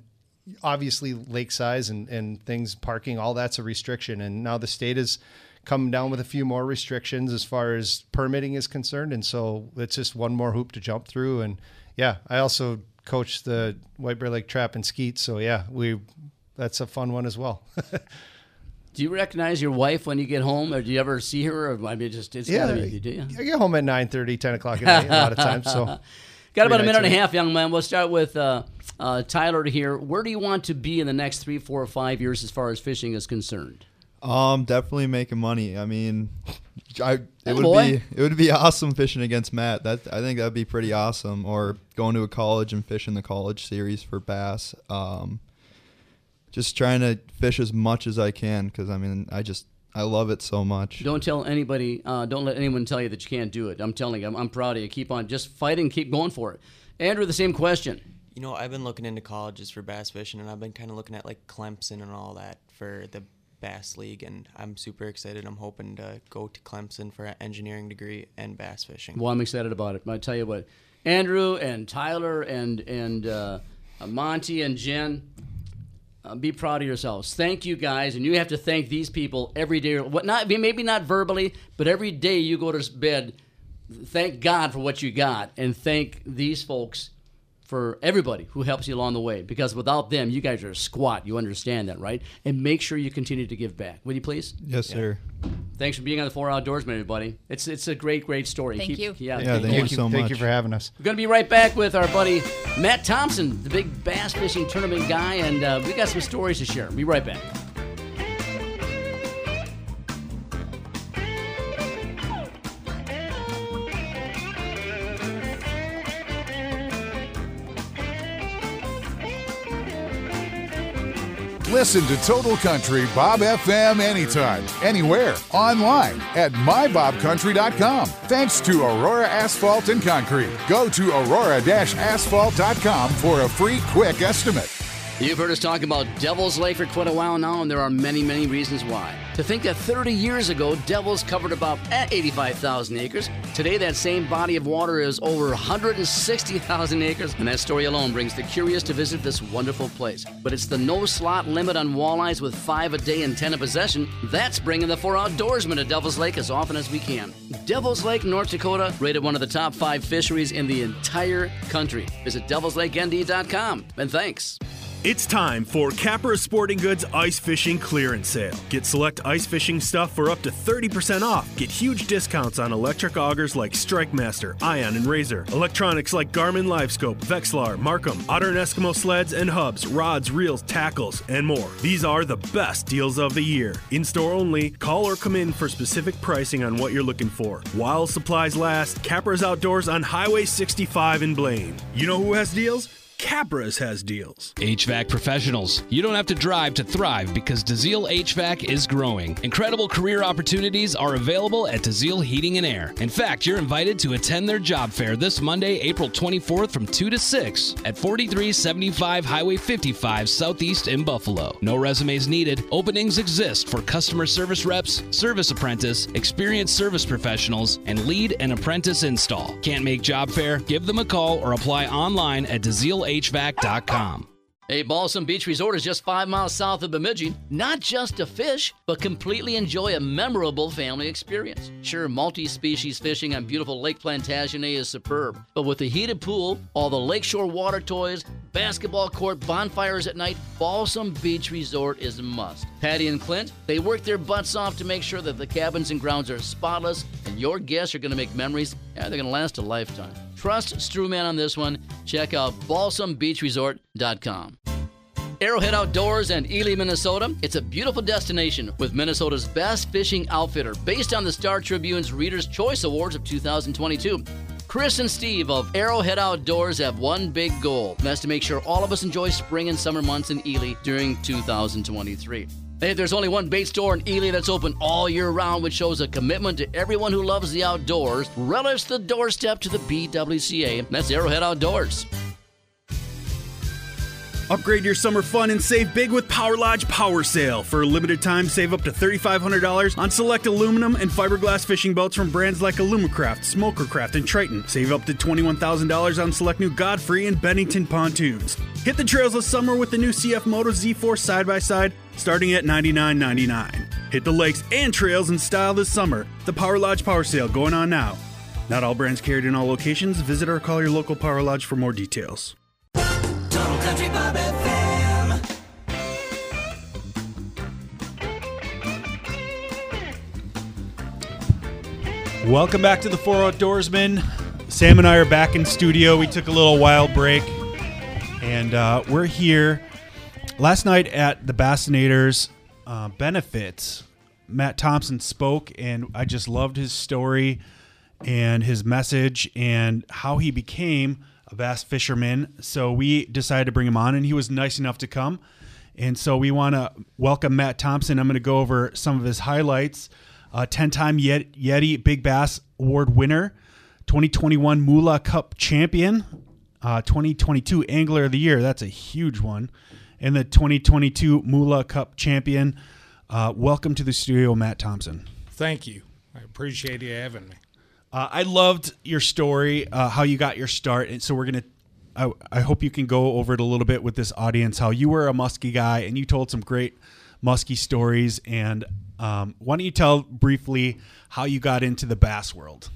obviously lake size and, and things parking all that's a restriction and now the state is come down with a few more restrictions as far as permitting is concerned and so it's just one more hoop to jump through and yeah i also coach the white bear lake trap and skeet so yeah we that's a fun one as well (laughs) Do you recognize your wife when you get home, or do you ever see her? Or I mean, just it's yeah gotta be you, do you? i get home at 9 10 o'clock at night a lot of times so (laughs) Got about a minute and a half, young man. We'll start with uh, uh, Tyler here. Where do you want to be in the next three, four, or five years as far as fishing is concerned? Um, definitely making money. I mean, I it Hey, would boy. be it would be (laughs) awesome fishing against Matt. That I think that'd be pretty awesome. Or going to a college and fishing the college series for bass. Um, just trying to fish as much as I can because I mean I just I love it so much. Don't tell anybody. Uh, don't let anyone tell you that you can't do it. I'm telling you, I'm, I'm proud of you. Keep on, just fighting, keep going for it. Andrew, the same question. You know, I've been looking into colleges for bass fishing, and I've been kind of looking at like Clemson and all that for the bass league, and I'm super excited. I'm hoping to go to Clemson for an engineering degree and bass fishing. Well, I'm excited about it. I tell you what, Andrew and Tyler and and uh, Monty and Jen, uh, be proud of yourselves. Thank you guys, and you have to thank these people every day. What not maybe not verbally, but every day you go to bed, thank God for what you got, and thank these folks for everybody who helps you along the way. Because without them, you guys are a squat. You understand that, right? And make sure you continue to give back. Will you please? Yes, sir. Thanks for being on the Four Outdoorsman, everybody. It's it's a great, great story. Thank you. Yeah, Yeah, keep thank you going. so thank you for having us We're going to be right back with our buddy Matt Thompson, the big bass fishing tournament guy, and uh, we got some stories to share. Be right back. Listen to Total Country Bob FM anytime, anywhere, online at mybobcountry.com. Thanks to Aurora Asphalt and Concrete. Go to aurora-asphalt.com for a free quick estimate. You've heard us talk about Devil's Lake for quite a while now, and there are many, many reasons why. To think that 30 years ago, Devils covered about eh, 85,000 acres. Today, that same body of water is over 160,000 acres, and that story alone brings the curious to visit this wonderful place. But it's the no slot limit on walleyes with five a day and 10 a possession that's bringing the four outdoorsmen to Devil's Lake as often as we can. Devil's Lake, North Dakota, rated one of the top five fisheries in the entire country. Visit devilslakend.com, and thanks. It's time for Capra Sporting Goods Ice Fishing Clearance Sale. Get select ice fishing stuff for up to 30% off. Get huge discounts on electric augers like Strike Master, Ion, and Razor. Electronics like Garmin Livescope, Vexilar, MarCum, Otter and Eskimo sleds and hubs, rods, reels, tackles, and more. These are the best deals of the year. In store only, call or come in for specific pricing on what you're looking for. While supplies last, Capra's Outdoors on Highway 65 in Blaine. You know who has deals? Capra's has deals. HVAC professionals. You don't have to drive to thrive because DeZiel HVAC is growing. Incredible career opportunities are available at DeZiel Heating and Air. In fact, you're invited to attend their job fair this Monday, April 24th from 2 to 6 at 4375 Highway 55 Southeast in Buffalo. No resumes needed. Openings exist for customer service reps, service apprentice, experienced service professionals, and lead and apprentice install. Can't make job fair? Give them a call or apply online at DeZiel HVAC.com. A Balsam Beach Resort is just five miles south of Bemidji, not just to fish, but completely enjoy a memorable family experience. Sure, multi species fishing on beautiful Lake Plantagenet is superb, but with the heated pool, all the lakeshore water toys, basketball court, bonfires at night, Balsam Beach Resort is a must. Patty and Clint, they work their butts off to make sure that the cabins and grounds are spotless, and your guests are going to make memories, and they're going to last a lifetime. Trust Strewman on this one. Check out balsambeachresort.com. Arrowhead Outdoors and Ely, Minnesota. It's a beautiful destination with Minnesota's best fishing outfitter based on the Star Tribune's Reader's Choice Awards of 2022. Chris and Steve of Arrowhead Outdoors have one big goal, and that's to make sure all of us enjoy spring and summer months in Ely during 2023. Hey, there's only one bait store in Ely that's open all year round, which shows a commitment to everyone who loves the outdoors, relish the doorstep to the BWCA. That's Arrowhead Outdoors. Upgrade your summer fun and save big with Power Lodge Power Sale. For a limited time, save up to $3,500 on select aluminum and fiberglass fishing boats from brands like Alumacraft, Smokercraft, and Triton. Save up to $21,000 on select new Godfrey and Bennington pontoons. Hit the trails this summer with the new CF Moto Z4 side by side, starting at $99.99. Hit the lakes and trails in style this summer. The Power Lodge Power Sale going on now. Not all brands carried in all locations. Visit or call your local Power Lodge for more details. Country Bob FM. Welcome back to the Four Outdoorsmen. Sam and I are back in studio. We took a little wild break, and uh, we're here. Last night at the Bassinators uh, benefits, Matt Thompson spoke, and I just loved his story and his message and how he became a bass fisherman. So we decided to bring him on, and he was nice enough to come. And so we want to welcome Matt Thompson. I'm going to go over some of his highlights. Uh, 10 time Yeti, Big Bass Award winner, 2021 Moolah Cup champion, uh, 2022 Angler of the Year. That's a huge one. And the 2022 Moolah Cup champion. Uh, welcome to the studio, Matt Thompson. Thank you. I appreciate you having me. Uh, I loved your story, uh, how you got your start, and so we're gonna. I, I hope you can go over it a little bit with this audience. How you were a muskie guy, and you told some great muskie stories. And um, why don't you tell briefly how you got into the bass world?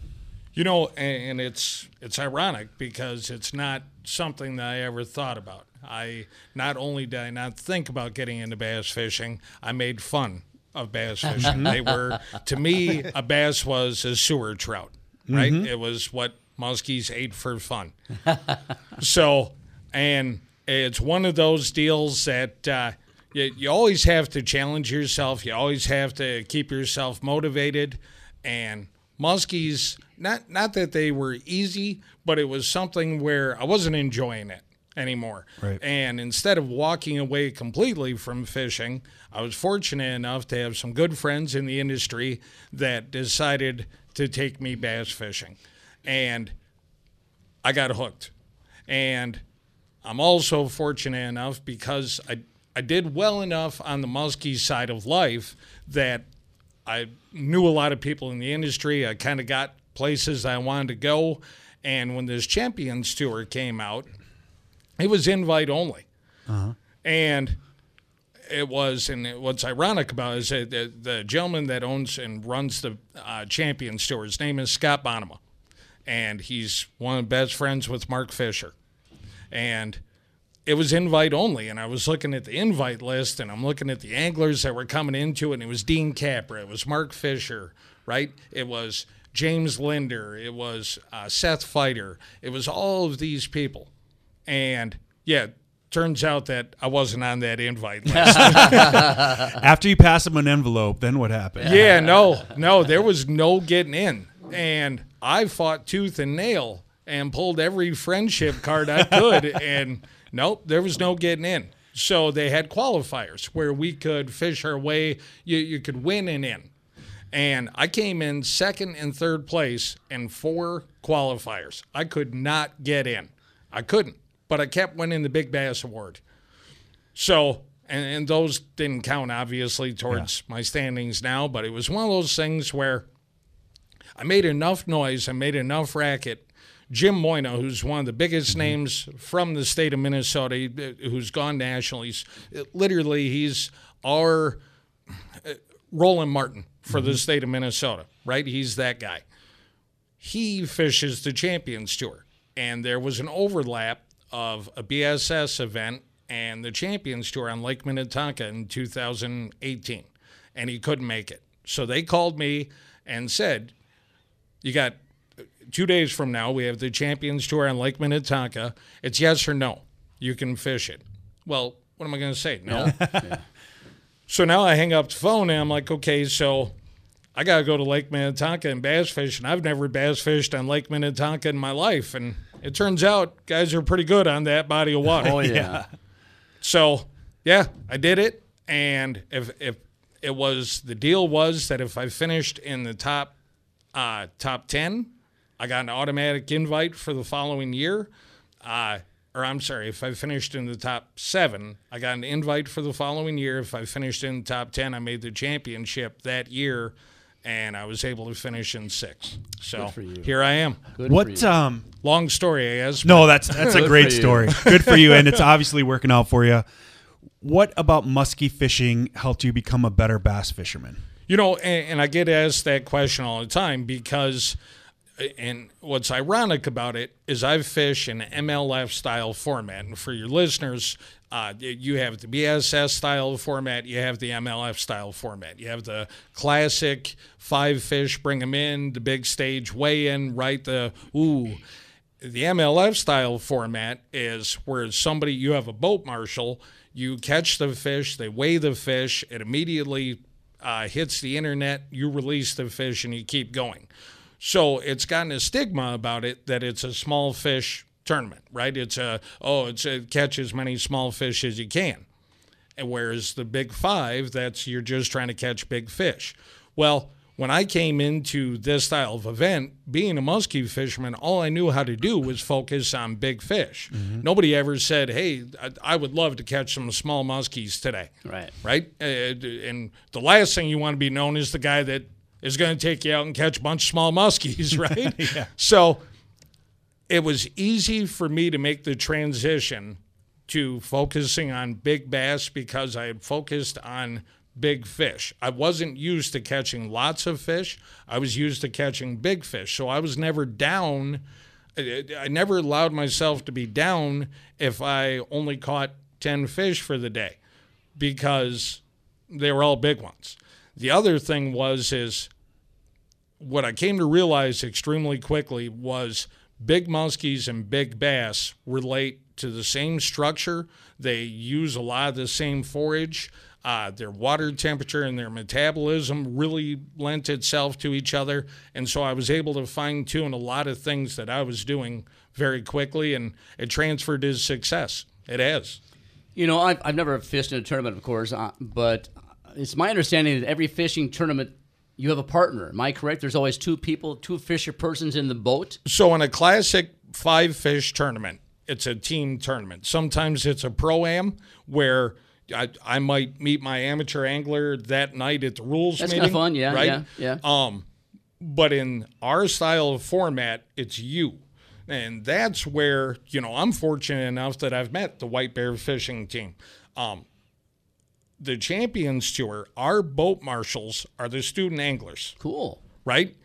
You know, and it's it's ironic because it's not something that I ever thought about. I not only did I not think about getting into bass fishing, I made fun of bass (laughs) fishing. they were to me a bass was a sewer trout, right? Mhm. It was what muskies ate for fun. (laughs) so, and it's one of those deals that uh, you, you always have to challenge yourself. You always have to keep yourself motivated. And muskies, not not that they were easy, but it was something where I wasn't enjoying it anymore. Right. And instead of walking away completely from fishing, I was fortunate enough to have some good friends in the industry that decided to take me bass fishing. And I got hooked. And I'm also fortunate enough because I I did well enough on the muskie side of life that I knew a lot of people in the industry. I kind of got places I wanted to go, and when this Champions Tour came out, it was invite only, uh-huh. and it was. And what's ironic about it is that the, the gentleman that owns and runs the uh, Champions Tour, his name is Scott Bonema, and he's one of the best friends with Mark Fisher, and it was invite only. And I was looking at the invite list and I'm looking at the anglers that were coming into it. And it was Dean Capra, it was Mark Fisher, right? It was James Lindner, it was uh, Seth Feider, it was all of these people. And yeah, turns out that I wasn't on that invite (laughs) list. (laughs) After you pass them an envelope, then what happened? yeah, (laughs) no, no, there was no getting in. And I fought tooth and nail and pulled every friendship card I could. and nope, there was no getting in. So they had qualifiers where we could fish our way, you, you could win and in. And I came in second and third place in four qualifiers. I could not get in. I couldn't, but I kept winning the Big Bass Award. So, and, and those didn't count obviously towards my standings now, but it was one of those things where I made enough noise, I made enough racket. Jim Moynagh, who's one of the biggest mm-hmm. names from the state of Minnesota, uh, who's gone national, he's uh, literally he's our uh, Roland Martin for the mm-hmm. state of Minnesota, right? He's that guy. He fishes the Champions Tour, and there was an overlap of a BSS event and the Champions Tour on Lake Minnetonka in 2018, and he couldn't make it. So they called me and said, "You got two days from now. We have the Champions Tour on Lake Minnetonka. It's yes or no. You can fish it." Well, what am I going to say? No. (laughs) So now I hang up the phone and I'm like, okay, so I got to go to Lake Minnetonka and bass fish, and I've never bass fished on Lake Minnetonka in my life, and it turns out guys are pretty good on that body of water. Oh, yeah. So yeah, I did it, and if if it was the deal was that if I finished in the top uh, top ten, I got an automatic invite for the following year. Uh, or I'm sorry, if I finished in the top seven, I got an invite for the following year. If I finished in the top ten, I made the championship that year, and I was able to finish in six. So Good for you. here I am. Good What um Long story, I guess. No, that's that's a great story. (laughs) Good for you, and it's obviously working out for you. What about muskie fishing helped you become a better bass fisherman? You know, and, and I get asked that question all the time because, and what's ironic about it is I fish in MLF style format. And for your listeners, uh, you have the BSS style format, you have the MLF style format. You have the classic five fish, bring them in, the big stage weigh in, right? The, ooh. The MLF style format is where somebody, you have a boat marshal, you catch the fish, they weigh the fish, it immediately uh, hits the internet, you release the fish, and you keep going. So it's gotten a stigma about it that it's a small fish tournament, right? It's a, oh, it's a catch as many small fish as you can. And whereas the big five, that's you're just trying to catch big fish. Well, when I came into this style of event, being a muskie fisherman, all I knew how to do was focus on big fish. Nobody ever said, "Hey, I, I would love to catch some small muskies today." Right. Right. Uh, and the last thing you want to be known is the guy that is going to take you out and catch a bunch of small muskies, (laughs) right? (laughs) Yeah. So it was easy for me to make the transition to focusing on big bass because I had focused on big fish. I wasn't used to catching lots of fish. I was used to catching big fish. So I was never down. I never allowed myself to be down if I only caught 10 fish for the day because they were all big ones. The other thing was is what I came to realize extremely quickly was big muskies and big bass relate to the same structure. They use a lot of the same forage. Uh, their water temperature and their metabolism really lent itself to each other. And so I was able to fine tune a lot of things that I was doing very quickly, and it transferred to success. It has. You know, I've, I've never fished in a tournament, of course, uh, but it's my understanding that every fishing tournament you have a partner. Am I correct? There's always two people, two fisher persons in the boat. So in a classic five fish tournament, it's a team tournament. Sometimes it's a pro am where I, I might meet my amateur angler that night at the rules That's meeting. kinda fun, yeah, right? yeah, yeah. Um, but in our style of format, it's you. And that's where, you know, I'm fortunate enough that I've met the White Bear fishing team. Um, the Champions Tour, our boat marshals are the student anglers. Cool. Right?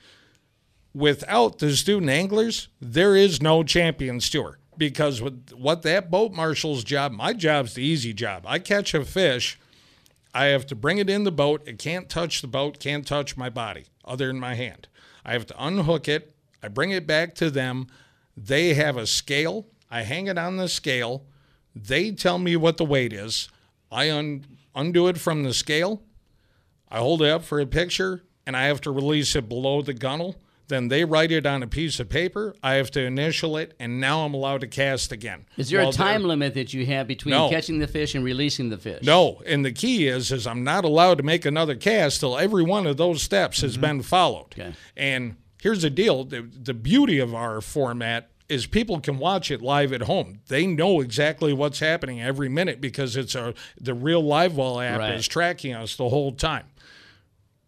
Without the student anglers, there is no Champions Tour because with what that boat marshal's job, my job's the easy job. I catch a fish, I have to bring it in the boat. It can't touch the boat, can't touch my body other than my hand. I have to unhook it. I bring it back to them. They have a scale. I hang it on the scale. They tell me what the weight is. I un- undo it from the scale. I hold it up for a picture and I have to release it below the gunnel. Then they write it on a piece of paper. I have to initial it, and now I'm allowed to cast again. Is there a time limit that you have between No. catching the fish and releasing the fish? No, and the key is is I'm not allowed to make another cast till every one of those steps has mm-hmm. been followed. Okay. And here's the deal: the, the beauty of our format is people can watch it live at home. They know exactly what's happening every minute because it's a the real live well app Right. is tracking us the whole time.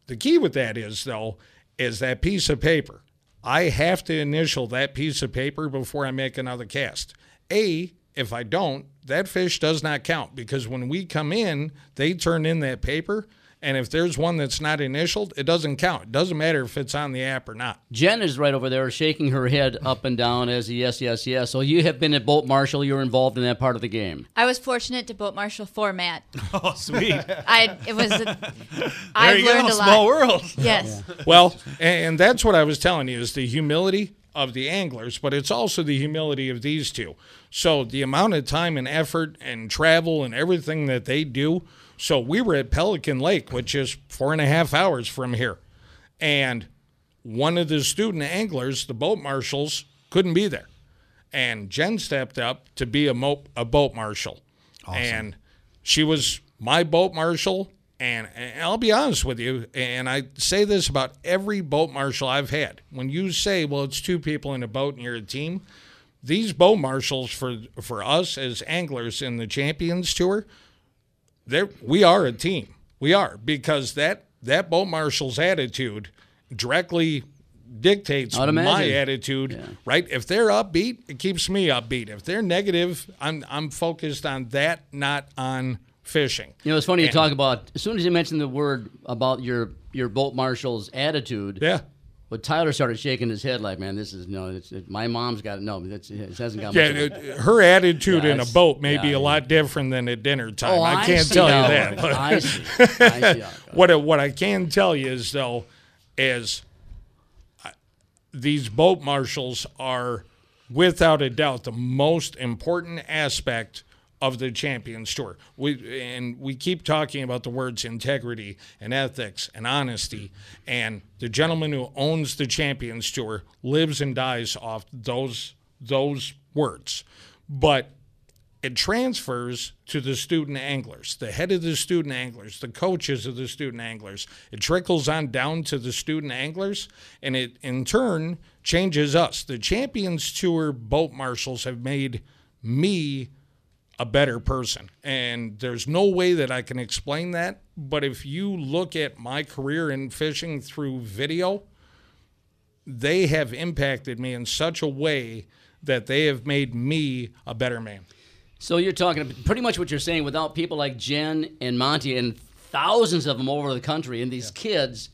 The key with that is though is that piece of paper. I have to initial that piece of paper before I make another cast. A, if I don't, that fish does not count because when we come in, they turn in that paper. And if there's one that's not initialed, it doesn't count. It doesn't matter if it's on the app or not. Jen is right over there shaking her head up and down as a yes, yes, yes. So you have been at boat marshal. You're involved in that part of the game. I was fortunate to boat marshal format. (laughs) Oh, sweet. I it was. A, (laughs) I've you go, learned a lot. small world. (laughs) Yes. Well, and that's what I was telling you is the humility of the anglers, but it's also the humility of these two. So the amount of time and effort and travel and everything that they do. So we were at Pelican Lake, which is four and a half hours from here. And one of the student anglers, the boat marshals, couldn't be there. And Jen stepped up to be a, mo- a boat marshal. And she was my boat marshal. And, and I'll be honest with you, and I say this about every boat marshal I've had. When you say, well, it's two people in a boat and you're a team, these boat marshals for for us as anglers in the Champions Tour, there we are a team. We are because that that boat marshal's attitude directly dictates my attitude. Right? If they're upbeat, it keeps me upbeat. If they're negative, I'm I'm focused on that, not on fishing. You know, it's funny you talk about as soon as you mentioned the word about your your boat marshal's attitude. Yeah. But Tyler started shaking his head like, "Man, this is no. It's, it, my mom's got. No, it's, it hasn't got." Yeah, it- her attitude Yeah, in a boat may be yeah, a lot different than at dinner time. Oh, I I can't tell you that. I see. (laughs) I see what I- what I can tell you is though is I- these boat marshals are without a doubt the most important aspect of the Champions Tour. We and we keep talking about the words integrity and ethics and honesty and the gentleman who owns the Champions Tour lives and dies off those those words. But it transfers to the student anglers, the head of the student anglers, the coaches of the student anglers. It trickles on down to the student anglers, and it in turn changes us. The Champions Tour boat marshals have made me a better person. And there's no way that I can explain that. But if you look at my career in fishing through video, they have impacted me in such a way that they have made me a better man. So you're talking pretty much what you're saying. Without people like Jen and Monty and thousands of them over the country, and these kids,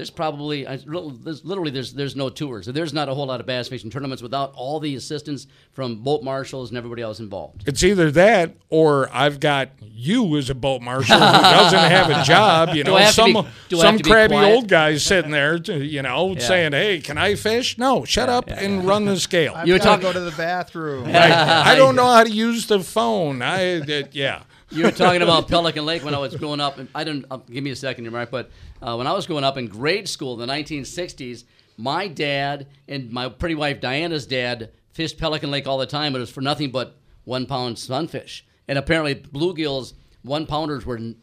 there's probably there's literally there's there's no tours. There's not a whole lot of bass fishing tournaments without all the assistance from boat marshals and everybody else involved. It's either that or I've got you as a boat marshal who doesn't have a job. You (laughs) know, I have to some be- do I have some crabby quiet? old guy sitting there, to, you know, Yeah. saying, "Hey, can I fish?" No, shut up and run the scale. I've got to go to the bathroom. I, (laughs) I don't know how to use the phone. I uh, yeah. You were talking about Pelican Lake when I was growing up. And I didn't uh, give me a second you're right. But uh, when I was growing up in grade school in the 1960s, my dad and my pretty wife Diana's dad fished Pelican Lake all the time. But it was for nothing but one pound sunfish. And apparently, bluegills one pounders were. n-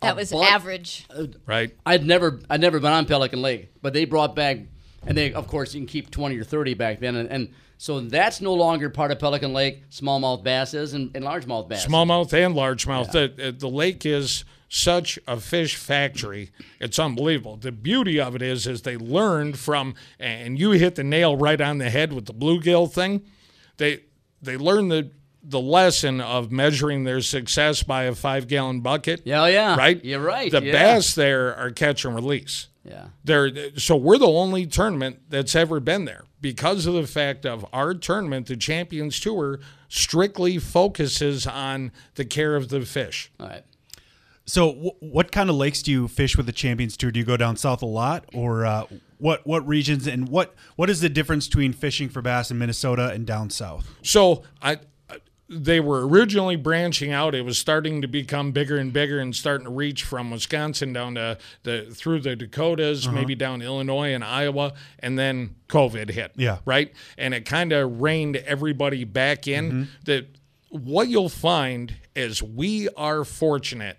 That was bunt- average. Right. I'd never, I'd never been on Pelican Lake, but they brought back. and they of course you can keep 20 or 30 back then, and, and so that's no longer part of Pelican Lake. Smallmouth bass is and, and largemouth bass. Smallmouth and largemouth. The, the lake is such a fish factory. It's unbelievable. The beauty of it is, is they learned from, and you hit the nail right on the head with the bluegill thing. They they learned the the lesson of measuring their success by a five gallon bucket. Yeah, oh, yeah. Right. You're right. The yeah. bass there are catch and release. Yeah. They're so we're the only tournament that's ever been there because of the fact of our tournament, the Champions Tour, strictly focuses on the care of the fish. All right. So, w- what kind of lakes do you fish with the Champions Tour? Do you go down south a lot, or uh, what? What regions and what? What is the difference between fishing for bass in Minnesota and down south? So I. They were originally branching out. It was starting to become bigger and bigger, and starting to reach from Wisconsin down to the through the Dakotas, Uh-huh. maybe down Illinois and Iowa, and then COVID hit. Yeah. right, and it kind of reined everybody back in. Mm-hmm. That what you'll find is we are fortunate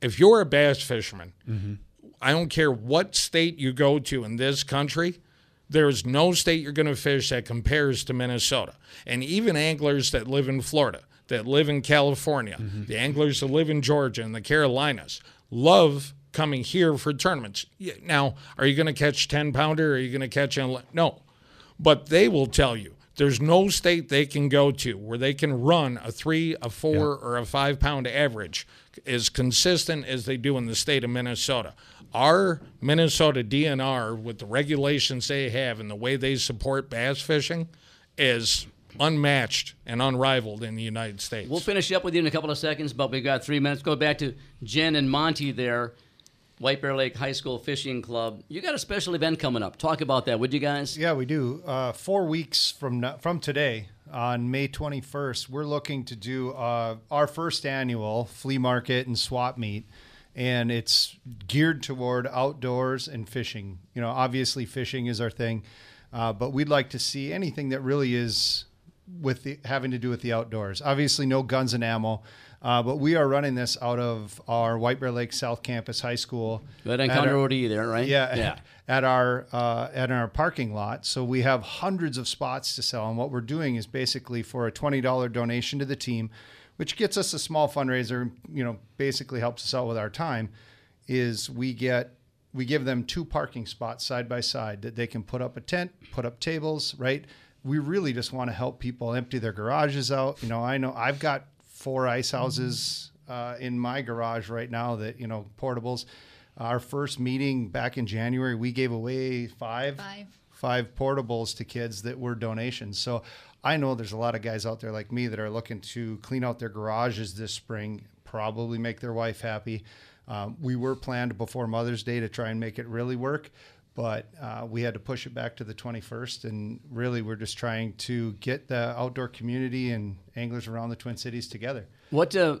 if you're a bass fisherman, Mm-hmm. I don't care what state you go to in this country, there's no state you're going to fish that compares to Minnesota. And even anglers that live in Florida, that live in California, Mm-hmm. the anglers that live in Georgia and the Carolinas love coming here for tournaments. Now, are you going to catch 10 pounder? Are you going to catch a no? But they will tell you there's no state they can go to where they can run a three, a four, or a five pound average as consistent as they do in the state of Minnesota. Our Minnesota DNR, with the regulations they have and the way they support bass fishing, is unmatched and unrivaled in the United States. We'll finish up with you in a couple of seconds, but we've got three minutes. Go back to Jen and Monty there, White Bear Lake High School Fishing Club. You got a special event coming up. Talk about that, would you guys? Yeah, we do. Uh, four weeks from from today, on May 21st, we're looking to do uh, our first annual flea market and swap meet, and it's geared toward outdoors and fishing. You know, obviously fishing is our thing, uh, but we'd like to see anything that really is with the having to do with the outdoors. Obviously, no guns and ammo. Uh, but we are running this out of our White Bear Lake South Campus High School. Right on at County our- Road E there, right? Yeah, Yeah. (laughs) at our uh, at our parking lot. So we have hundreds of spots to sell, and what we're doing is basically for a twenty dollar donation to the team, which gets us a small fundraiser. You know, basically helps us out with our time. Is we get we give them two parking spots side by side that they can put up a tent, put up tables, right? We really just want to help people empty their garages out. You know, I know I've got four ice houses uh, in my garage right now that you know portables. Our first meeting back in January, we gave away five Five. five portables to kids that were donations. So I know there's a lot of guys out there like me that are looking to clean out their garages this spring, probably make their wife happy. Um, we were planned before Mother's Day to try and make it really work, but uh, we had to push it back to the 21st. And really, we're just trying to get the outdoor community and anglers around the Twin Cities together. What uh,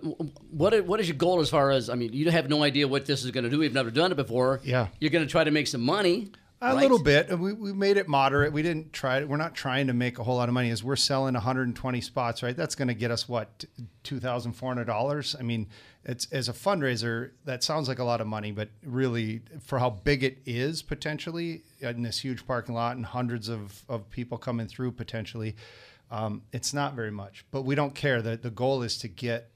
what what is your goal as far as I mean you have no idea what this is going to do. We've never done it before. Yeah. You're going to try to make some money. A right? little bit. We, we made it moderate. We didn't try it. We're not trying to make a whole lot of money. As we're selling 120 spots, right? That's going to get us what two thousand four hundred dollars. I mean, it's as a fundraiser that sounds like a lot of money, but really for how big it is potentially in this huge parking lot and hundreds of of people coming through potentially, um, it's not very much. But we don't care. The the goal is to get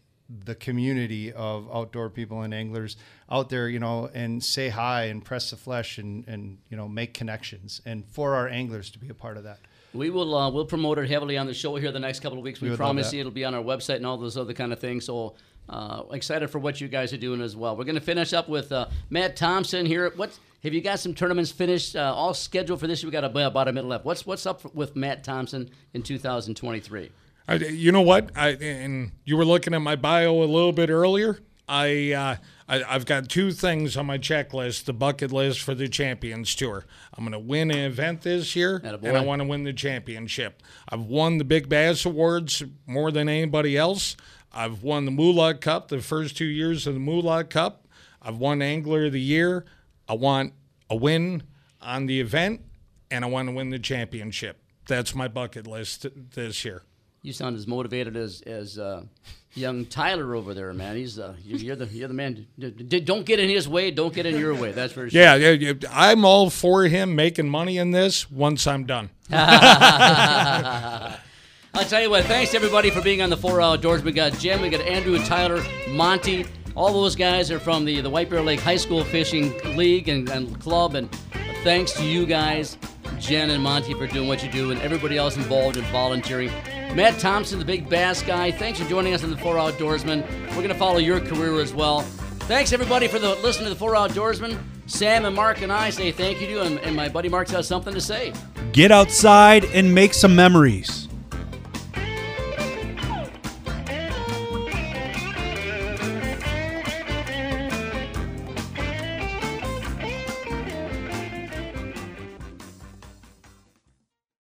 the community of outdoor people and anglers out there, you know, and say hi and press the flesh and, and you know, make connections and for our anglers to be a part of that. We will uh, we'll promote it heavily on the show here the next couple of weeks. We, We promise you it'll be on our website and all those other kind of things. So uh, excited for what you guys are doing as well. We're going to finish up with uh, Matt Thompson here. What have you got some tournaments finished uh, all scheduled for this? year? We got a, about a minute left. What's what's up with Matt Thompson in 2023? I, you know what? I and you were looking at my bio a little bit earlier. I, uh, I I've got two things on my checklist, the bucket list for the Champions Tour. I'm going to win an event this year, and I want to win the championship. I've won the Big Bass Awards more than anybody else. I've won the Moolah Cup the first two years of the Moolah Cup. I've won Angler of the Year. I want a win on the event, and I want to win the championship. That's my bucket list this year. You sound as motivated as as uh, young Tyler over there, man. He's uh, you- you're the you're the man. Don't get in his way. Don't get in your way. That's for sure. Yeah, I'm all for him making money in this once I'm done. (laughs) I'll tell you what, thanks everybody for being on the Four Outdoors. We got Jim, we got Andrew, Tyler, Monty. All those guys are from the, the White Bear Lake High School Fishing League and, and Club. And thanks to you guys, Jen and Monty, for doing what you do, and everybody else involved in volunteering. Matt Thompson, the big bass guy, thanks for joining us on the Four Outdoorsmen. We're going to follow your career as well. Thanks everybody for the listening to the Four Outdoorsmen. Sam and Mark and I say thank you to you, and, and my buddy Mark has something to say. Get outside and make some memories.